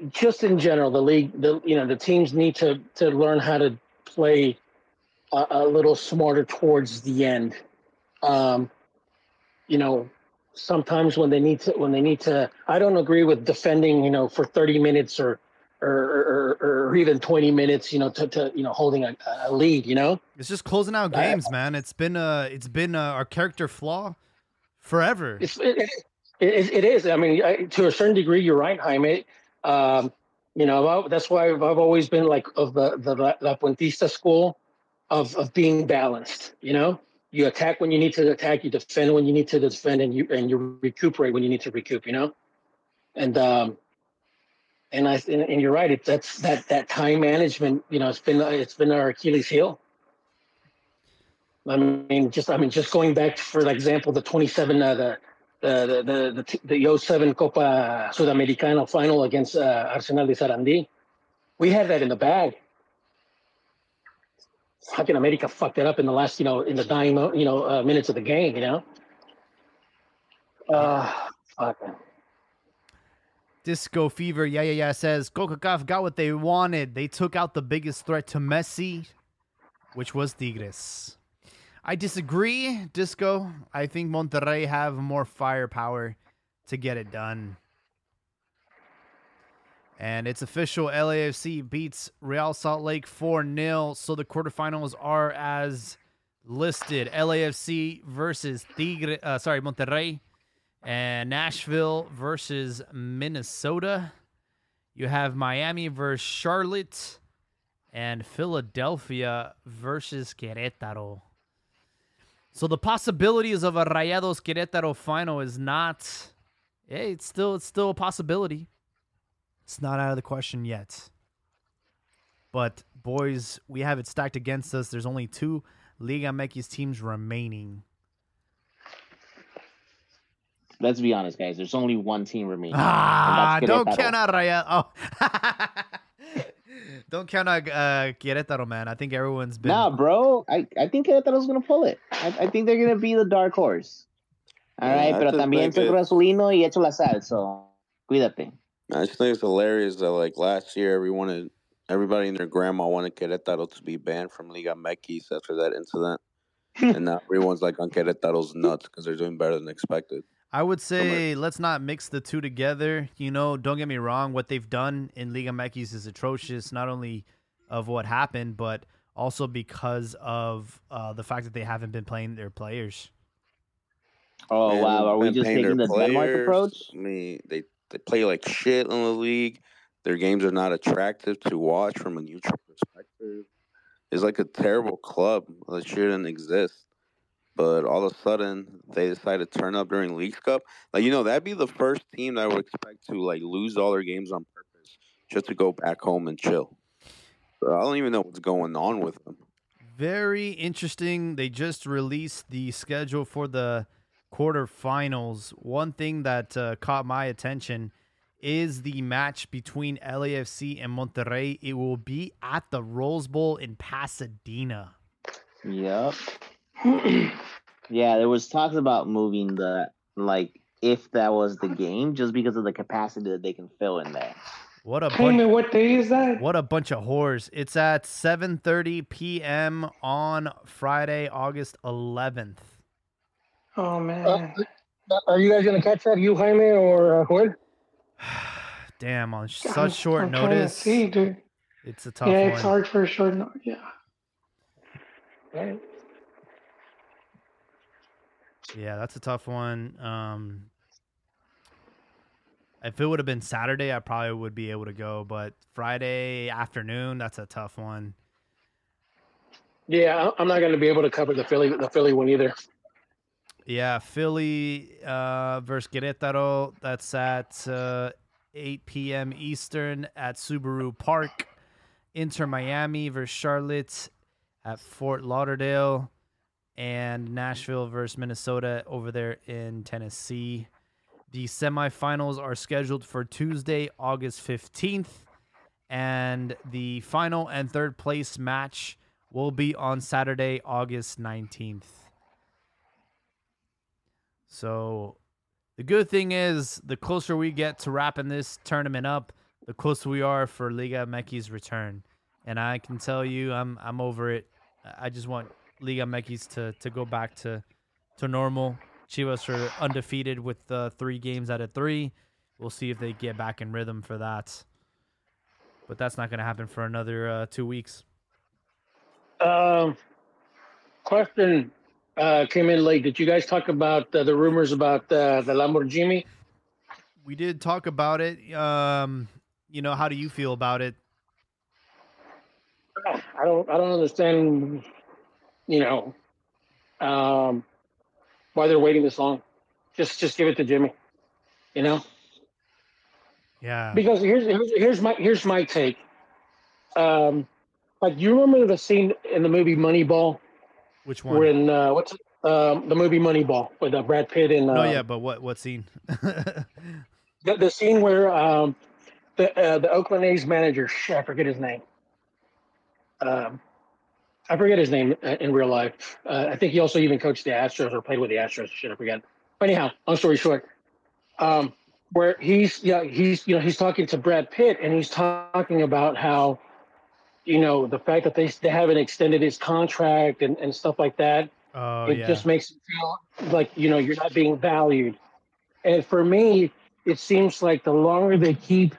just in general, the league, the you know, the teams need to to learn how to play a, a little smarter towards the end. Um, you know, sometimes when they need to when they need to, I don't agree with defending, you know, for thirty minutes or or or, or even twenty minutes, you know, to, to you know holding a, a lead, you know. it's just closing out I- games, man. It's been uh it's been uh, our character flaw forever. It's, it, it, it, it is. I mean, I, to a certain degree, you're right, Jaime. Um, you know, that's why I've, always been like of the the La, Puentista school of of being balanced. You know, you attack when you need to attack, you defend when you need to defend, and you and you recuperate when you need to recoup. You know, and um, and I and, and you're right. It's that's that that time management. You know, it's been it's been our Achilles heel. I mean, just I mean, just going back for example, the 27, uh, the the the the the, the 07 Copa Sudamericana final against uh, Arsenal de Sarandí. We had that in the bag. Fucking America fucked it up in the last, you know, in the dying, you know, uh, minutes of the game. You know. Uh, fuck. Disco Fever, yeah, yeah, yeah, says CONCACAF got what they wanted. They took out the biggest threat to Messi, which was Tigres. I disagree, Disco. I think Monterrey have more firepower to get it done. And it's official LAFC beats Real Salt Lake 4 0. So the quarterfinals are as listed LAFC versus Tigre, uh, sorry, Monterrey and Nashville versus Minnesota. You have Miami versus Charlotte and Philadelphia versus Querétaro. So the possibilities of a Rayados Querétaro final is not hey, it's still it's still a possibility. It's not out of the question yet. But boys, we have it stacked against us. There's only two Liga MX teams remaining. Let's be honest, guys. There's only one team remaining. Ah, don't count out Raya. Oh. [laughs] don't count on uh, Querétaro, man. I think everyone's been. Nah, bro. I, I think Querétaro's gonna pull it. I, I think they're gonna be the dark horse. All Yeah, right, pero también think soy it- Brasulino y echo la sal, so cuídate. I just think it's hilarious that like last year, everyone, had, everybody and their grandma wanted Querétaro to be banned from Liga MX after that incident, [laughs] and now everyone's like on Querétaro's nuts because they're doing better than expected. I would say let's not mix the two together. You know, don't get me wrong. What they've done in Liga MX is atrocious, not only of what happened, but also because of uh, the fact that they haven't been playing their players. Oh Man, wow, are we just paying taking the their Denmark approach? I mean, they they play like shit in the league. Their games are not attractive to watch from a neutral perspective. It's like a terrible club that shouldn't exist. But all of a sudden, they decide to turn up during Leagues Cup. Like you know, that'd be the first team that I would expect to like lose all their games on purpose just to go back home and chill. So I don't even know what's going on with them. Very interesting. They just released the schedule for the quarterfinals. One thing that uh, caught my attention is the match between LAFC and Monterrey. It will be at the Rose Bowl in Pasadena. Yep. [clears throat] yeah, there was talks about moving the like if that was the game, just because of the capacity that they can fill in there. What a Jaime, bunch, what day is that? what a bunch of whores. It's at 7:30 p.m. on Friday, August 11th. Oh man. Uh, are you guys gonna catch that, you Jaime or uh, Juan? [sighs] Damn, on I'm- such short I'm trying to notice, See, dude. it's a tough yeah, one. it's hard for a short notice. Yeah. Right. Yeah, that's a tough one. Um, if it would have been Saturday, I probably would be able to go, but Friday afternoon, that's a tough one. Yeah, I'm not gonna be able to cover the Philly the Philly one either. Yeah, Philly uh, versus Querétaro. That's at uh, 8 p.m. Eastern at Subaru Park. Inter Miami versus Charlotte at Fort Lauderdale. And Nashville versus Minnesota over there in Tennessee. The semifinals are scheduled for Tuesday, August 15th. And the final and third place match will be on Saturday, August 19th. So the good thing is the closer we get to wrapping this tournament up, the closer we are for Liga MX's return. And I can tell you I'm I'm over it. I just want Liga MX to to go back to to normal. Chivas are undefeated with uh, three games out of three. We'll see if they get back in rhythm for that. But that's not going to happen for another uh, two weeks. Um, question uh, came in late. Did you guys talk about uh, the rumors about uh, the Lamborghini? We did talk about it. Um, you know, how do you feel about it? I don't. I don't understand. You know, um, why they're waiting this long. Just, just give it to Jimmy. You know, Yeah. because here's here's here's my here's my take. Um, like you remember the scene in the movie Moneyball Which one? when uh, what's um, the movie Moneyball with uh, Brad Pitt and uh, no, yeah, but what what scene? [laughs] the, the scene where um, the uh, the Oakland A's manager, shit, I forget his name. Um, I forget his name uh, in real life. Uh, I think he also even coached the Astros or played with the Astros. Shit, I forget. But anyhow, long story short, um, where he's yeah he's you know he's talking to Brad Pitt and he's talking about how you know the fact that they they haven't extended his contract and, and stuff like that Oh it yeah. just makes you feel like you know you're not being valued and for me it seems like the longer they keep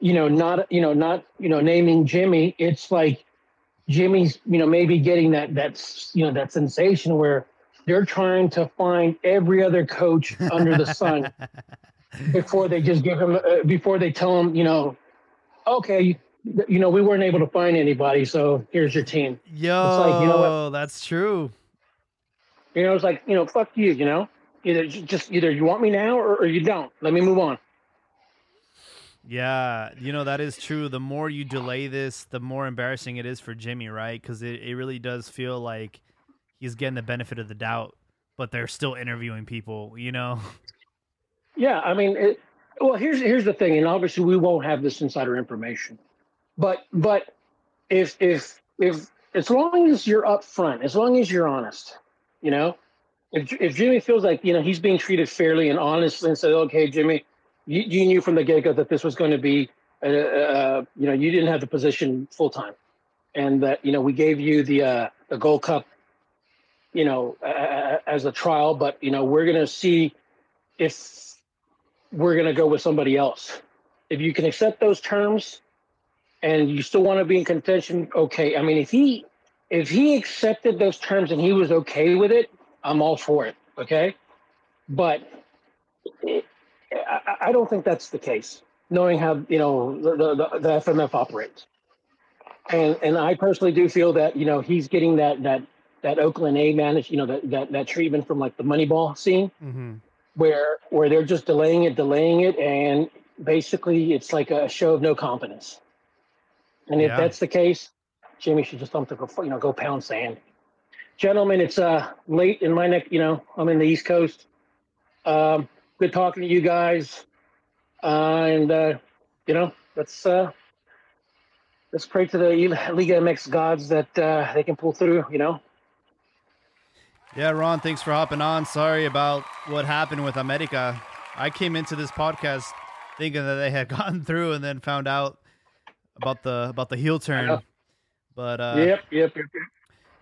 you know not you know not you know naming jimmy it's like jimmy's you know maybe getting that that's you know that sensation where they're trying to find every other coach under the sun [laughs] before they just give him uh, before they tell him you know okay you, you know we weren't able to find anybody so here's your team Yo, like, you know what? that's true. You know, it's like, you know, fuck you, you know? Either just either you want me now or, or you don't. Let me move on. Yeah, you know that is true. The more you delay this, the more embarrassing it is for Jimmy, right? Because it, it really does feel like he's getting the benefit of the doubt, but they're still interviewing people. You know? [laughs] Yeah, I mean, it, well, here's here's the thing, and obviously we won't have this insider information, but but if if if as long as you're upfront, as long as you're honest, you know, if if Jimmy feels like you know he's being treated fairly and honestly, and said, okay, Jimmy, you, you knew from the get go that this was going to be, uh, uh, you know, you didn't have the position full time, and that you know we gave you the uh, the Gold Cup, you know, as a trial, but you know we're going to see if we're going to go with somebody else. If you can accept those terms and you still want to be in contention, okay. I mean, if he if he accepted those terms and he was okay with it, I'm all for it. Okay, but it, I, I don't think that's the case. Knowing how you know the, the, the FMF operates, and and I personally do feel that you know he's getting that that that Oakland A managed you know that that that treatment from like the Moneyball scene Mm-hmm. where where they're just delaying it, delaying it, and basically it's like a show of no confidence. And if Yeah. that's the case, Jimmy should just dump the you know go pound sand. Gentlemen, it's uh late in my neck. You know, I'm in the East Coast. Um, good talking to you guys, uh, and uh, you know, let's uh, let's pray to the Liga MX gods that uh, they can pull through. You know. Yeah, Ron, thanks for hopping on. Sorry about what happened with America. I came into this podcast thinking that they had [laughs] gotten through, and then found out about the about the heel turn. But uh, yep, yep, yep, yep.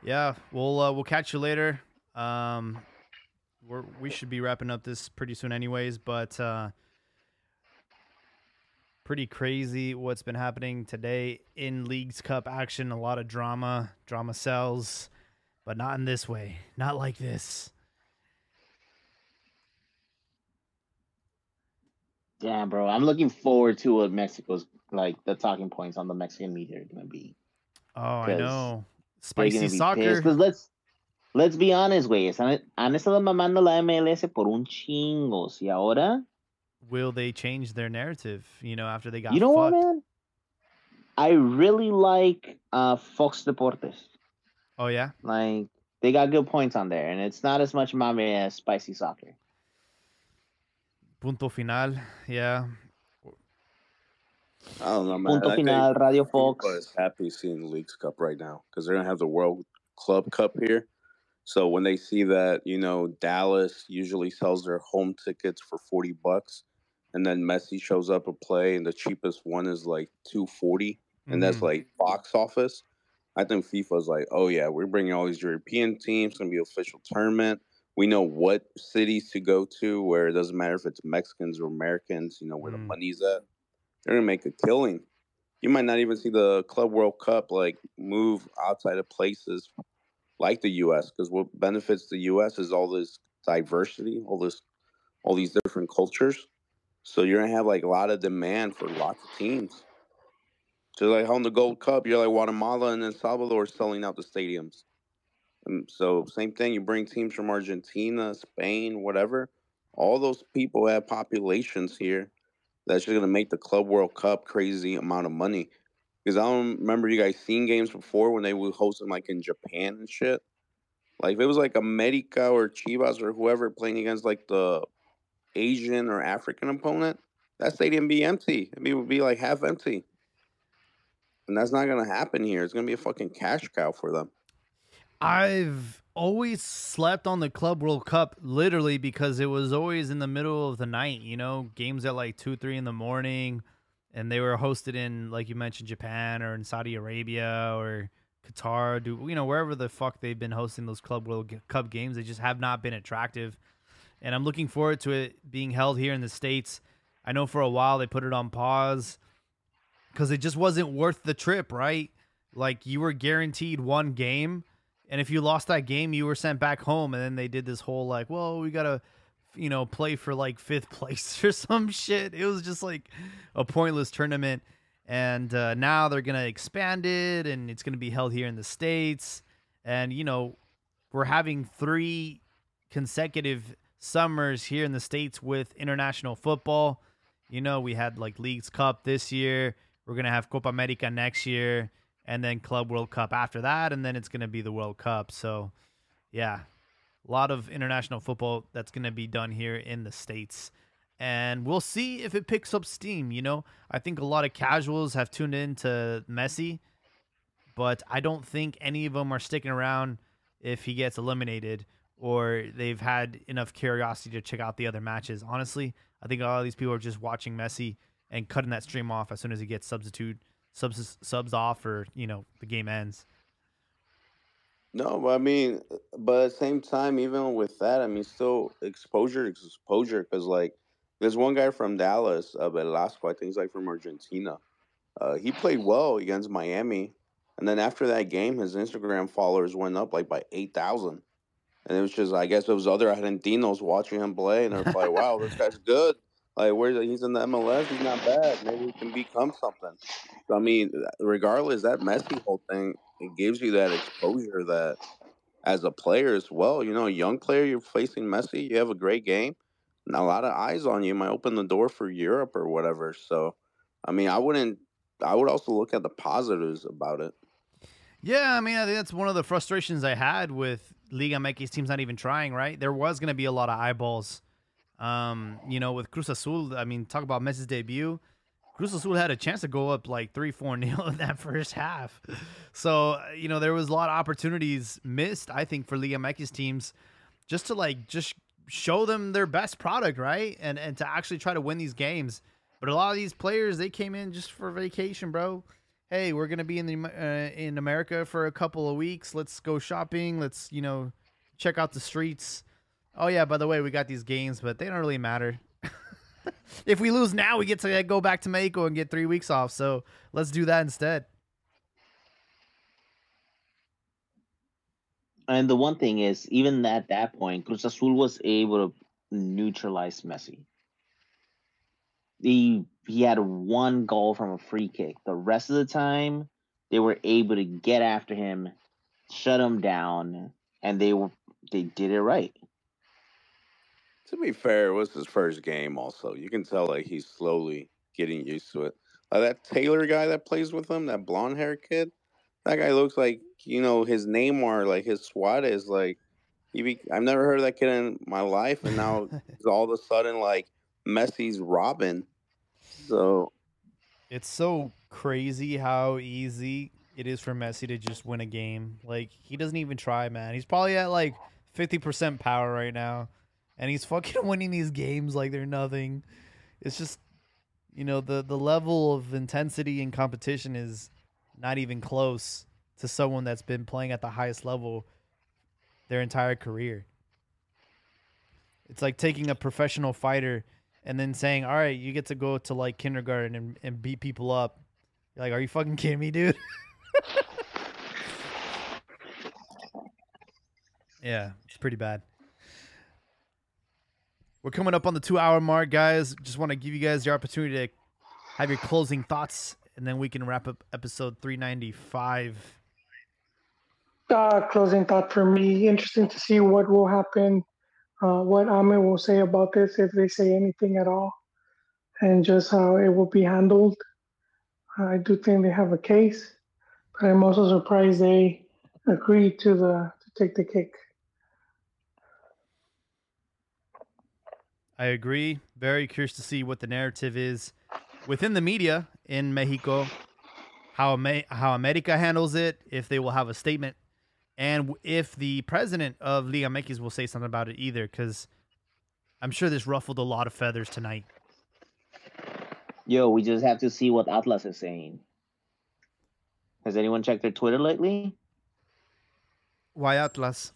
yeah, we'll uh, we'll catch you later. Um, we're we should be wrapping up this pretty soon, anyways. But uh, pretty crazy what's been happening today in Leagues Cup action. A lot of drama, drama sells, but not in this way. Not like this. Damn, bro. I'm looking forward to what Mexico's like the talking points on the Mexican media are gonna be. Oh, I know. Spicy soccer. Because let's let's be honest, güey. Han estado mamando la MLS por un chingo. Y ahora, Will they change their narrative? You know, after they got you know what, fucked. man? I really like uh, Fox Deportes. Oh yeah. Like they got good points on there, and it's not as much mame as Spicy Soccer. Punto final. Yeah. I don't know, man. Punto I final, Radio Fox. is happy seeing the Leagues Cup right now because they're gonna have the World Club Cup here. So when they see that, you know, Dallas usually sells their home tickets for forty bucks, and then Messi shows up to play, and the cheapest one is like two forty, and that's Mhm. like box office. I think FIFA's like, oh yeah, we're bringing all these European teams. It's gonna be official tournament. We know what cities to go to, where it doesn't matter if it's Mexicans or Americans. You know where Mm. the money's at. They're gonna make a killing. You might not even see the Club World Cup like move outside of places like the U.S. because what benefits the U.S. is all this diversity, all this, all these different cultures. So you're gonna have like a lot of demand for lots of teams. So like on the Gold Cup, you're like Guatemala and El Salvador selling out the stadiums. And so same thing, you bring teams from Argentina, Spain, whatever. All those people have populations here that's just gonna make the Club World Cup crazy amount of money. Because I don't remember you guys seen games before when they would host them like in Japan and shit. Like if it was like America or Chivas or whoever playing against like the Asian or African opponent, that stadium be empty. I mean, it would be like half empty. And that's not gonna happen here. It's gonna be a fucking cash cow for them. I've always slept on the Club World Cup literally because it was always in the middle of the night, you know, games at like 2, 3 in the morning. And they were hosted in, like you mentioned, Japan or in Saudi Arabia or Qatar, do you know, wherever the fuck they've been hosting those Club World Cup games. They just have not been attractive. And I'm looking forward to it being held here in the States. I know for a while they put it on pause because it just wasn't worth the trip, right? Like you were guaranteed one game and if you lost that game, you were sent back home. And then they did this whole like, well, we gotta, you know, play for like fifth [laughs] place or some shit. It was just like a pointless tournament. And uh, now they're gonna expand it, and it's gonna be held here in the states. And you know, we're having three consecutive summers here in the states with international football. You know, we had like Leagues Cup this year. We're gonna have Copa America next year and then Club World Cup after that, and then it's going to be the World Cup. So, yeah, a lot of international football that's going to be done here in the States. And we'll see if it picks up steam. You know, I think a lot of casuals have tuned in to Messi, but I don't think any of them are sticking around if he gets eliminated or they've had enough curiosity to check out the other matches. Honestly, I think a lot of these people are just watching Messi and cutting that stream off as soon as he gets substitute subs subs off or you know the game ends. No, but I mean, but at the same time, even with that, I mean, still exposure, exposure, because like there's one guy from Dallas, uh, Velasco, I think he's like from Argentina. Uh, he played well against Miami, and then after that game, his Instagram followers went up like by eight thousand, and it was just, I guess, it was other Argentinos watching him play, and they're like, "Wow, this guy's good." Like where he's in the MLS, he's not bad. Maybe he can become something. So, I mean, regardless, that Messi whole thing it gives you that exposure that as a player as well. You know, young player, you're facing Messi, you have a great game, and a lot of eyes on you might open the door for Europe or whatever. So, I mean, I wouldn't. I would also look at the positives about it. Yeah, I mean, I think that's one of the frustrations I had with Liga MX teams not even trying. Right, there was going to be a lot of eyeballs um, you know, with Cruz Azul, I mean, talk about Messi's debut. Cruz Azul had a chance to go up like three, four [laughs] nil in that first half. So you know there was a lot of opportunities missed. I think for Liga MX teams, just to like just show them their best product, right? And and to actually try to win these games. But a lot of these players they came in just for vacation, bro. Hey, we're gonna be in the uh, in America for a couple of weeks. Let's go shopping. Let's you know check out the streets. Oh yeah, by the way, we got these games, but they don't really matter. [laughs] if we lose now, we get to uh, go back to Mexico and get three weeks off. So let's do that instead. And the one thing is, even at that point, Cruz Azul was able to neutralize Messi. He he had one goal from a free kick. The rest of the time, they were able to get after him, shut him down, and they were they did it right. To be fair, it was his first game. Also, you can tell like he's slowly getting used to it. Uh, that Taylor guy that plays with him, that blonde hair kid, that guy looks like you know his Neymar, like his SWAT is like. He be, I've never heard of that kid in my life, and now [laughs] he's all of a sudden like Messi's Robin. So it's so crazy how easy it is for Messi to just win a game. Like he doesn't even try, man. He's probably at like fifty percent power right now and he's [laughs] fucking winning these games like they're nothing. It's just you know the the level of intensity and competition is not even close to someone that's been playing at the highest level their entire career. It's like taking a professional fighter and then saying, "All right, you get to go to like kindergarten and, and beat people up." You're like, "Are you fucking kidding me, dude?" [laughs] yeah, it's pretty bad. We're coming up on the two hour mark, guys. Just want to give you guys the opportunity to have your closing thoughts, and then we can wrap up episode 395. Uh, closing thought for me. Interesting to see what will happen, uh, what Ahmed will say about this, if they say anything at all, and just how it will be handled. I do think they have a case, but I'm also surprised they agreed to the to take the kick. I agree. Very curious to see what the narrative is within the media in Mexico, how how America handles it, if they will have a statement and if the president of Liga MX will say something about it either, because I'm sure this ruffled a lot of feathers tonight. Yo, we just have to see what Atlas is saying. Has anyone checked their Twitter lately? Why Atlas?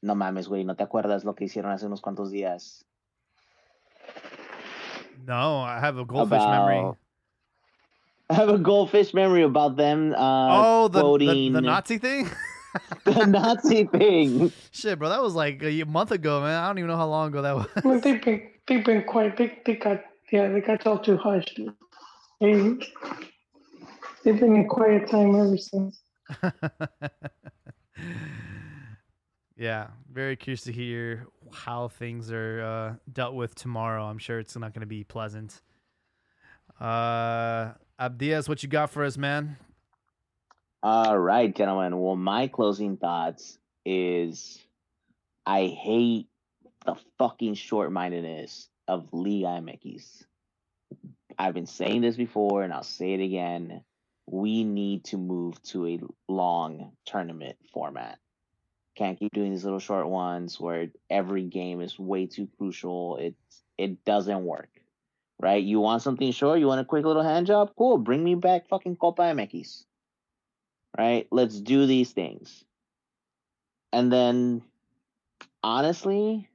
No mames, güey, ¿no te acuerdas lo que hicieron hace unos cuantos días? No, I have a goldfish memory. [laughs] I have a goldfish memory about them uh, oh, the, the quoting [laughs] the Nazi thing. the Nazi thing. Shit, bro, that was like a month ago, man. I don't even know how long ago that was. Well, they've been they've been quite they, they got yeah they got all too hushed. They they've been in quiet time ever since. [laughs] yeah, very curious to hear how things are uh, dealt with tomorrow. I'm sure it's not going to be pleasant. Uh, Abdias, what you got for us, man? All right, gentlemen. Well, my closing thoughts is I hate the fucking short mindedness of Liga MX. I've been saying this before and I'll say it again. We need to move to a long tournament format. Can't keep doing these little short ones where every game is way too crucial. It's it doesn't work. Right? You want something short? You want a quick little hand job? Cool. Bring me back fucking Copa MX right? Let's do these things. And then honestly,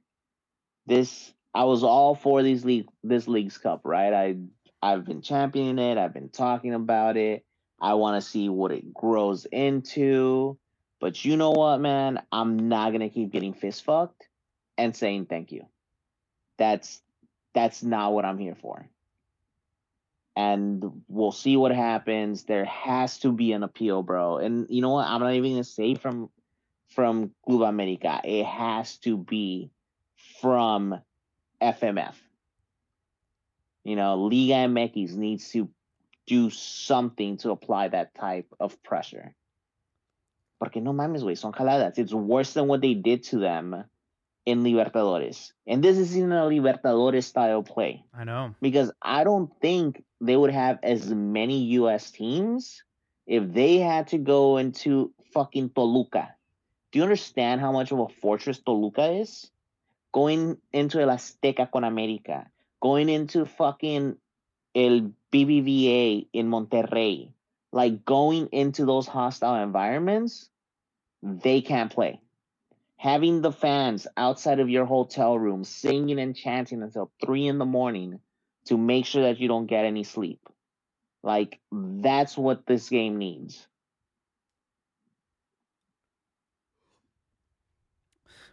this I was all for these league this league's cup, right? I I've been championing it, I've been talking about it. I want to see what it grows into. But you know what, man? I'm not gonna keep getting fist fucked and saying thank you. That's that's not what I'm here for and we'll see what happens. There has to be an appeal, bro. And you know what? I'm not even gonna say from from Club America. It has to be from FMF. You know, Liga MX needs to do something to apply that type of pressure. Porque no mames, güey, son jaladas. It's worse than what they did to them in Libertadores. And this is in a Libertadores style play I know. because I don't think they would have as many US teams if they had to go into fucking Toluca. Do you understand how much of a fortress Toluca is? Going into El Azteca con América, going into fucking El BBVA in Monterrey, like going into those hostile environments, they can't play having the fans outside of your hotel room singing and chanting until three in the morning to make sure that you don't get any sleep. Like that's what this game needs.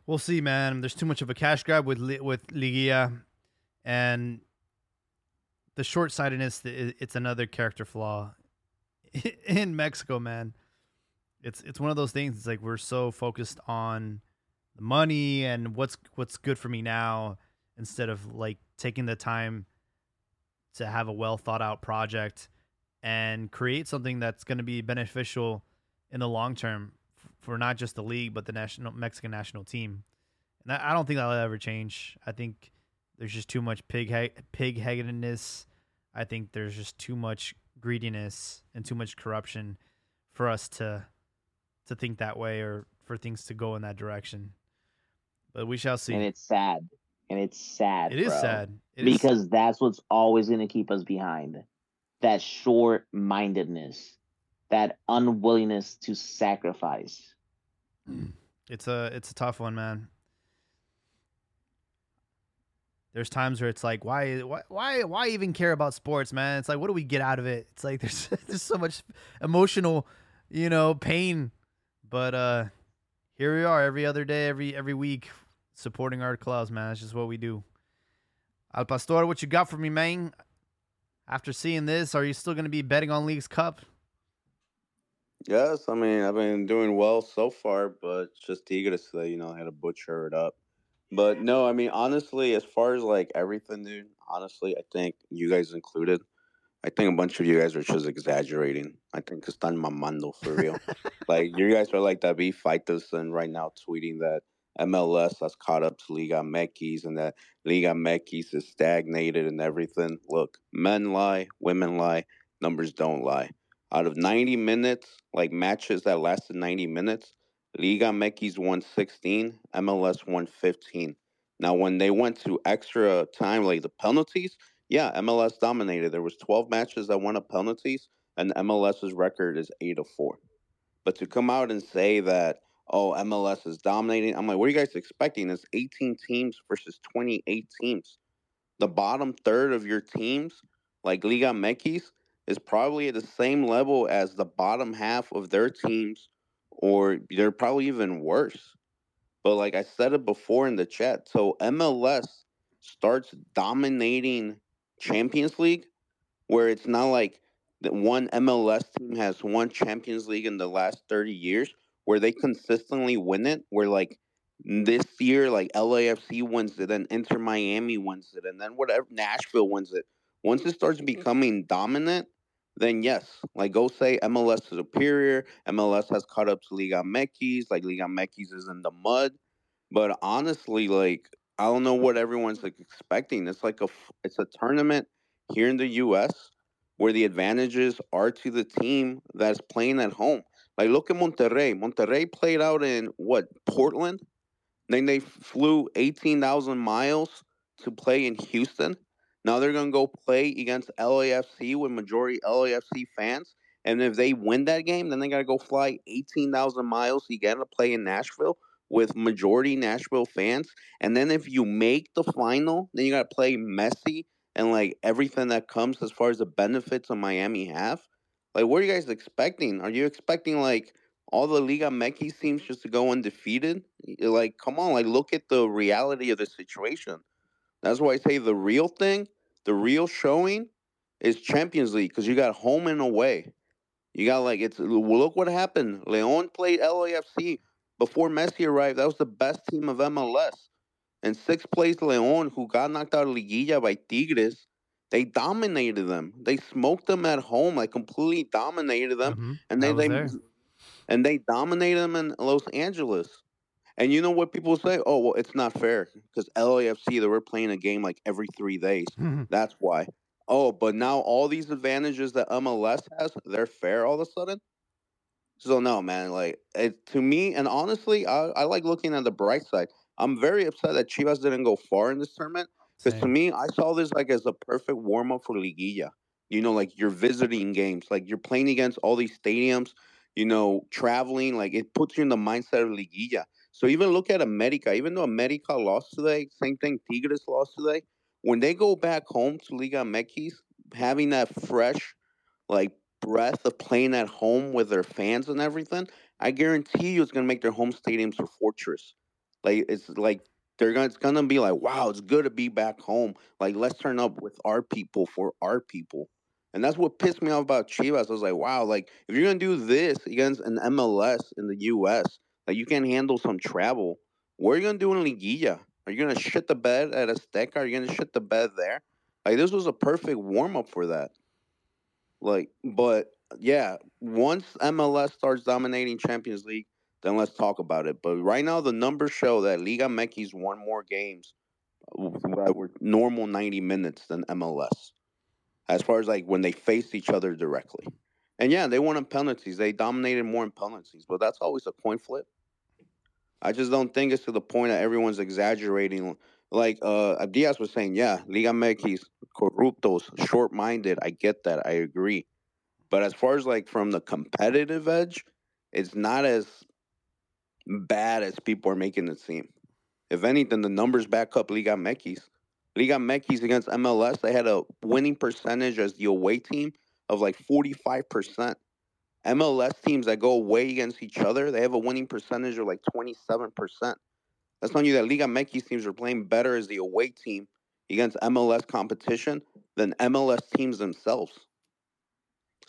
We'll see, man. There's too much of a cash grab with with Ligia, and the short sightedness. It's another character flaw [laughs] in Mexico, man. It's it's one of those things. It's like we're so focused on the money and what's what's good for me now, instead of like taking the time to have a well thought out project and create something that's going to be beneficial in the long term for not just the league but the national Mexican national team. And I, don't think that'll ever change. I think there's just too much pig pig headedness. I think there's just too much greediness and too much corruption for us to to think that way or for things to go in that direction. But we shall see. And it's sad. And it's sad. It is bro. sad It is- because that's what's always going to keep us behind. That short mindedness, that unwillingness to sacrifice. Hmm. It's a it's a tough one, man. There's times where it's like, why, why, why, why even care about sports, man? It's like, what do we get out of it? It's like [laughs] there's there's so much emotional, you know, pain. But uh here we are, every other day, every every week, supporting our clubs, man. That's just what we do. Al Pastor, what you got for me, man? After seeing this, are you still going to be betting on League's Cup? Yes, I mean I've been doing well so far, but just eager to say, you know, I had to butcher it up. But no, I mean honestly, as far as like everything, dude, honestly, I think you guys included, I think a bunch of you guys are just exaggerating. I think it's están mamando for real. like you guys are like David Faitelson right now tweeting that MLS has caught up to Liga MX and that Liga MX is stagnated and everything. Look, men lie, women lie, numbers don't lie. Out of 90 minutes, like matches that lasted 90 minutes, Liga MX won 16, MLS won 15. Now, when they went to extra time, like the penalties, yeah, MLS dominated. There was 12 matches that went up penalties, and MLS's record is eight of four. But to come out and say that, oh, MLS is dominating, I'm like, what are you guys expecting? It's 18 teams versus 28 teams. The bottom third of your teams, like Liga MX, is probably at the same level as the bottom half of their teams, or they're probably even worse. But like I said it before in the chat, so MLS starts dominating Champions League, where it's not like that one MLS team has won Champions League in the last 30 years, where they consistently win it, where like this year, like LAFC wins it, and Inter Miami wins it, and then whatever Nashville wins it. Once it starts mm-hmm. becoming dominant, then yes, like go say MLS is superior. MLS has caught up to Liga MX. Like Liga MX is in the mud. But honestly, like I don't know what everyone's like expecting. It's like a it's a tournament here in the U.S. where the advantages are to the team that's playing at home. Like look at Monterrey. Monterrey played out in what Portland. Then they flew eighteen thousand miles to play in Houston. Now they're going to go play against LAFC with majority LAFC fans. And if they win that game, then they got to go fly 18,000 miles to get to play in Nashville with majority Nashville fans. And then if you make the final, then you got to play Messi and like everything that comes as far as the benefits of Miami have. Like, what are you guys expecting? Are you expecting like all the Liga MX teams just to go undefeated? Like, come on, like look at the reality of the situation. That's why I say the real thing, the real showing is Champions League because you got home and away. You got like it's look what happened. Leon played LAFC before Messi arrived. That was the best team of MLS. And sixth place Leon, who got knocked out of Liguilla by Tigres, they dominated them. They smoked them at home, like completely dominated them, Mhm. and they they there. and they dominated them in Los Angeles. And you know what people say? Oh, well, it's not fair because LAFC they were playing a game like every three days. Mm-hmm. That's why. Oh, but now all these advantages that MLS has, they're fair all of a sudden. So no, man. Like it, to me, and honestly, I, I like looking at the bright side. I'm very upset that Chivas didn't go far in this tournament because to me, I saw this like as a perfect warm up for Liguilla. You know, like you're visiting games, like you're playing against all these stadiums. You know, traveling, like it puts you in the mindset of Liguilla. So even look at America. Even though America lost today, same thing. Tigres lost today. When they go back home to Liga MX, having that fresh, like breath of playing at home with their fans and everything, I guarantee you it's gonna make their home stadiums a fortress. Like it's like they're gonna it's gonna be like, wow, it's good to be back home. Like let's turn up with our people for our people. And that's what pissed me off about Chivas. I was like, wow, like if you're gonna do this against an MLS in the US, like you can handle some travel. What are you gonna do in Liguilla? Are you gonna shit the bed at Azteca? Are you gonna shit the bed there? Like this was a perfect warm up for that. Like, but yeah, once MLS starts dominating Champions League, then let's talk about it. But right now, the numbers show that Liga MX won more games that were normal 90 minutes than MLS, as far as like when they faced each other directly. And yeah, they won in penalties. They dominated more in penalties, but that's always a coin flip. I just don't think it's to the point that everyone's exaggerating. Like uh Diaz was saying, yeah, Liga MX, corruptos, short minded. I get that. I agree. But as far as like from the competitive edge, it's not as bad as people are making it seem. If anything, the numbers back up Liga MX. Liga MX against MLS, they had a winning percentage as the away team of like 45%. MLS teams that go away against each other, they have a winning percentage of like 27%. That's telling you that Liga MX teams are playing better as the away team against MLS competition than MLS teams themselves.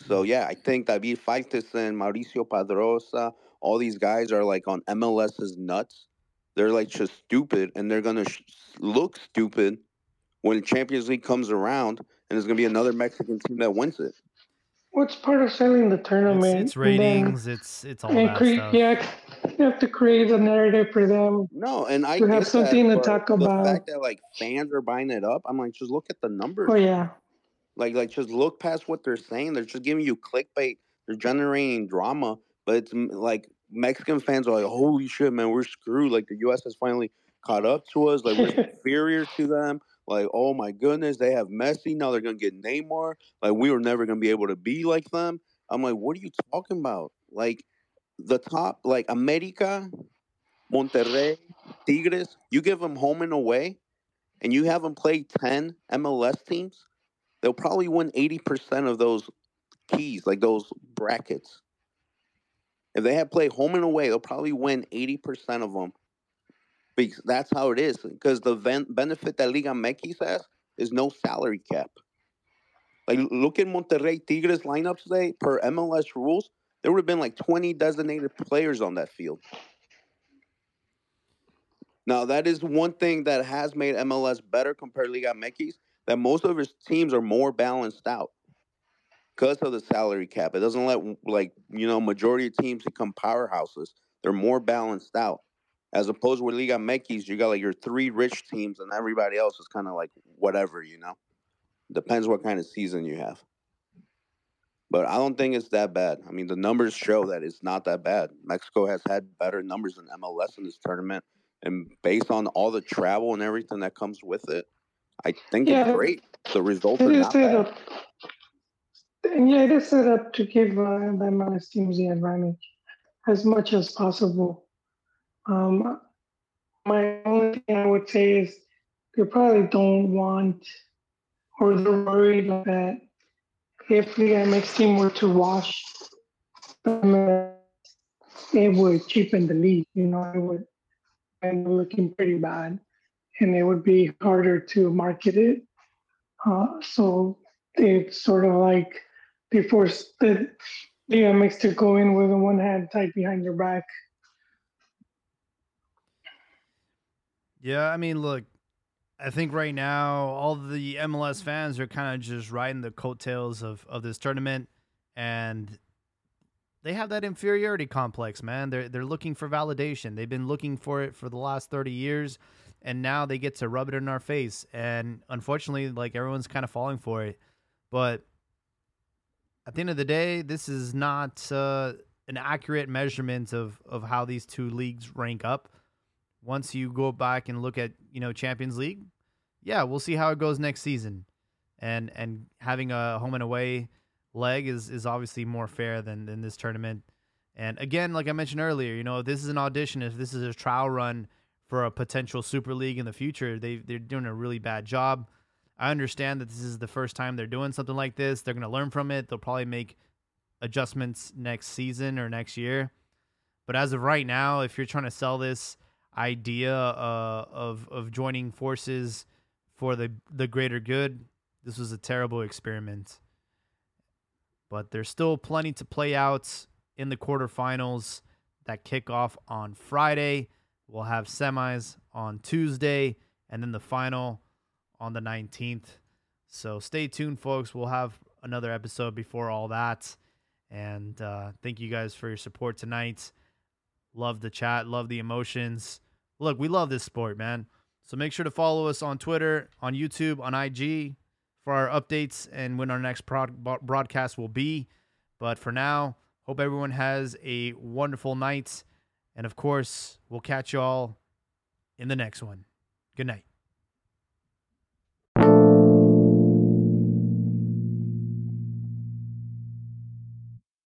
So mm-hmm. yeah, I think David Faitelson, Mauricio Pedroza, all these guys are like on MLS's nuts. They're like just stupid, and they're gonna sh- look stupid when Champions League comes around, and there's gonna be another Mexican team that wins it. What's part of selling the tournament? it's and then- ratings. It's it's all and that create, stuff. yeah, you have to create a narrative for them. No, and I To have something that, to but talk The about. fact that like fans are buying it up, I'm like, just look at the numbers. Oh yeah, Like, like just look past what they're saying. They're just giving you clickbait They're generating drama, but it's mm, like Mexican fans are like, "Holy shit, man, we're screwed!" Like the U.S. has finally caught up to us. Like we're [laughs] inferior to them. Like, oh my goodness, they have Messi now. They're gonna get Neymar. Like we were never gonna be able to be like them. I'm like, what are you talking about? Like the top, like America, Monterrey, Tigres. You give them home and away, and you have them play ten MLS teams. They'll probably win eighty percent of those keys, like those brackets. If they have played home and away, they'll probably win eighty percent of them. Because that's how it is. Because the ven- benefit that Liga MX has is no salary cap. Like look at Monterrey Tigres lineup today per MLS rules. There would have been like twenty designated players on that field. Now that is one thing that has made MLS better compared to Liga MX. That most of his teams are more balanced out because of the salary cap. It doesn't let like you know majority of teams become powerhouses. They're more balanced out as opposed with Liga MX. You got like your three rich teams, and everybody else is kind of like whatever. You know, depends what kind of season you have. But I don't think it's that bad. I mean, the numbers show that it's not that bad. Mexico has had better numbers than MLS in this tournament, and based on all the travel and everything that comes with it, I think Yeah. it's great. The results are not bad. up. And yeah, it is set up to give uh, the MLS teams the advantage as much as possible. Um, my only thing I would say is they probably don't want or they're worried that if the MX team were to wash, them, it would cheapen the league. You know, it would end up looking pretty bad, and it would be harder to market it. Uh, so it's sort of like they forced the DMX to go in with a one hand tied behind your back. Yeah, I mean, look, I think right now all the MLS fans are kind of just riding the coattails of of this tournament, and they have that inferiority complex, man. They're they're looking for validation. They've been looking for it for the last thirty years, and now they get to rub it in our face. And unfortunately, like everyone's kind of falling for it, but at the end of the day, this is not uh, an accurate measurement of of how these two leagues rank up once you go back and look at you know Champions League, yeah, we'll see how it goes next season, and and having a home and away leg is is obviously more fair than than this tournament. And again, like I mentioned earlier, you know, if this is an audition, if this is a trial run for a potential Super League in the future, they they're doing a really bad job. I understand that this is the first time they're doing something like this. They're going to learn from it. They'll probably make adjustments next season or next year. But as of right now, if you're trying to sell this idea uh, of of joining forces for the the greater good. This was a terrible experiment. But there's still plenty to play out in the quarterfinals that kick off on Friday. We'll have semis on Tuesday and then the final on the 19th. So stay tuned, folks. We'll have another episode before all that. And uh, thank you guys for your support tonight. Love the chat, love the emotions. Look, we love this sport, man. So make sure to follow us on Twitter, on YouTube, on IG for our updates and when our next prod- broadcast will be. But for now, hope everyone has a wonderful night. And of course, we'll catch you all in the next one. Good night.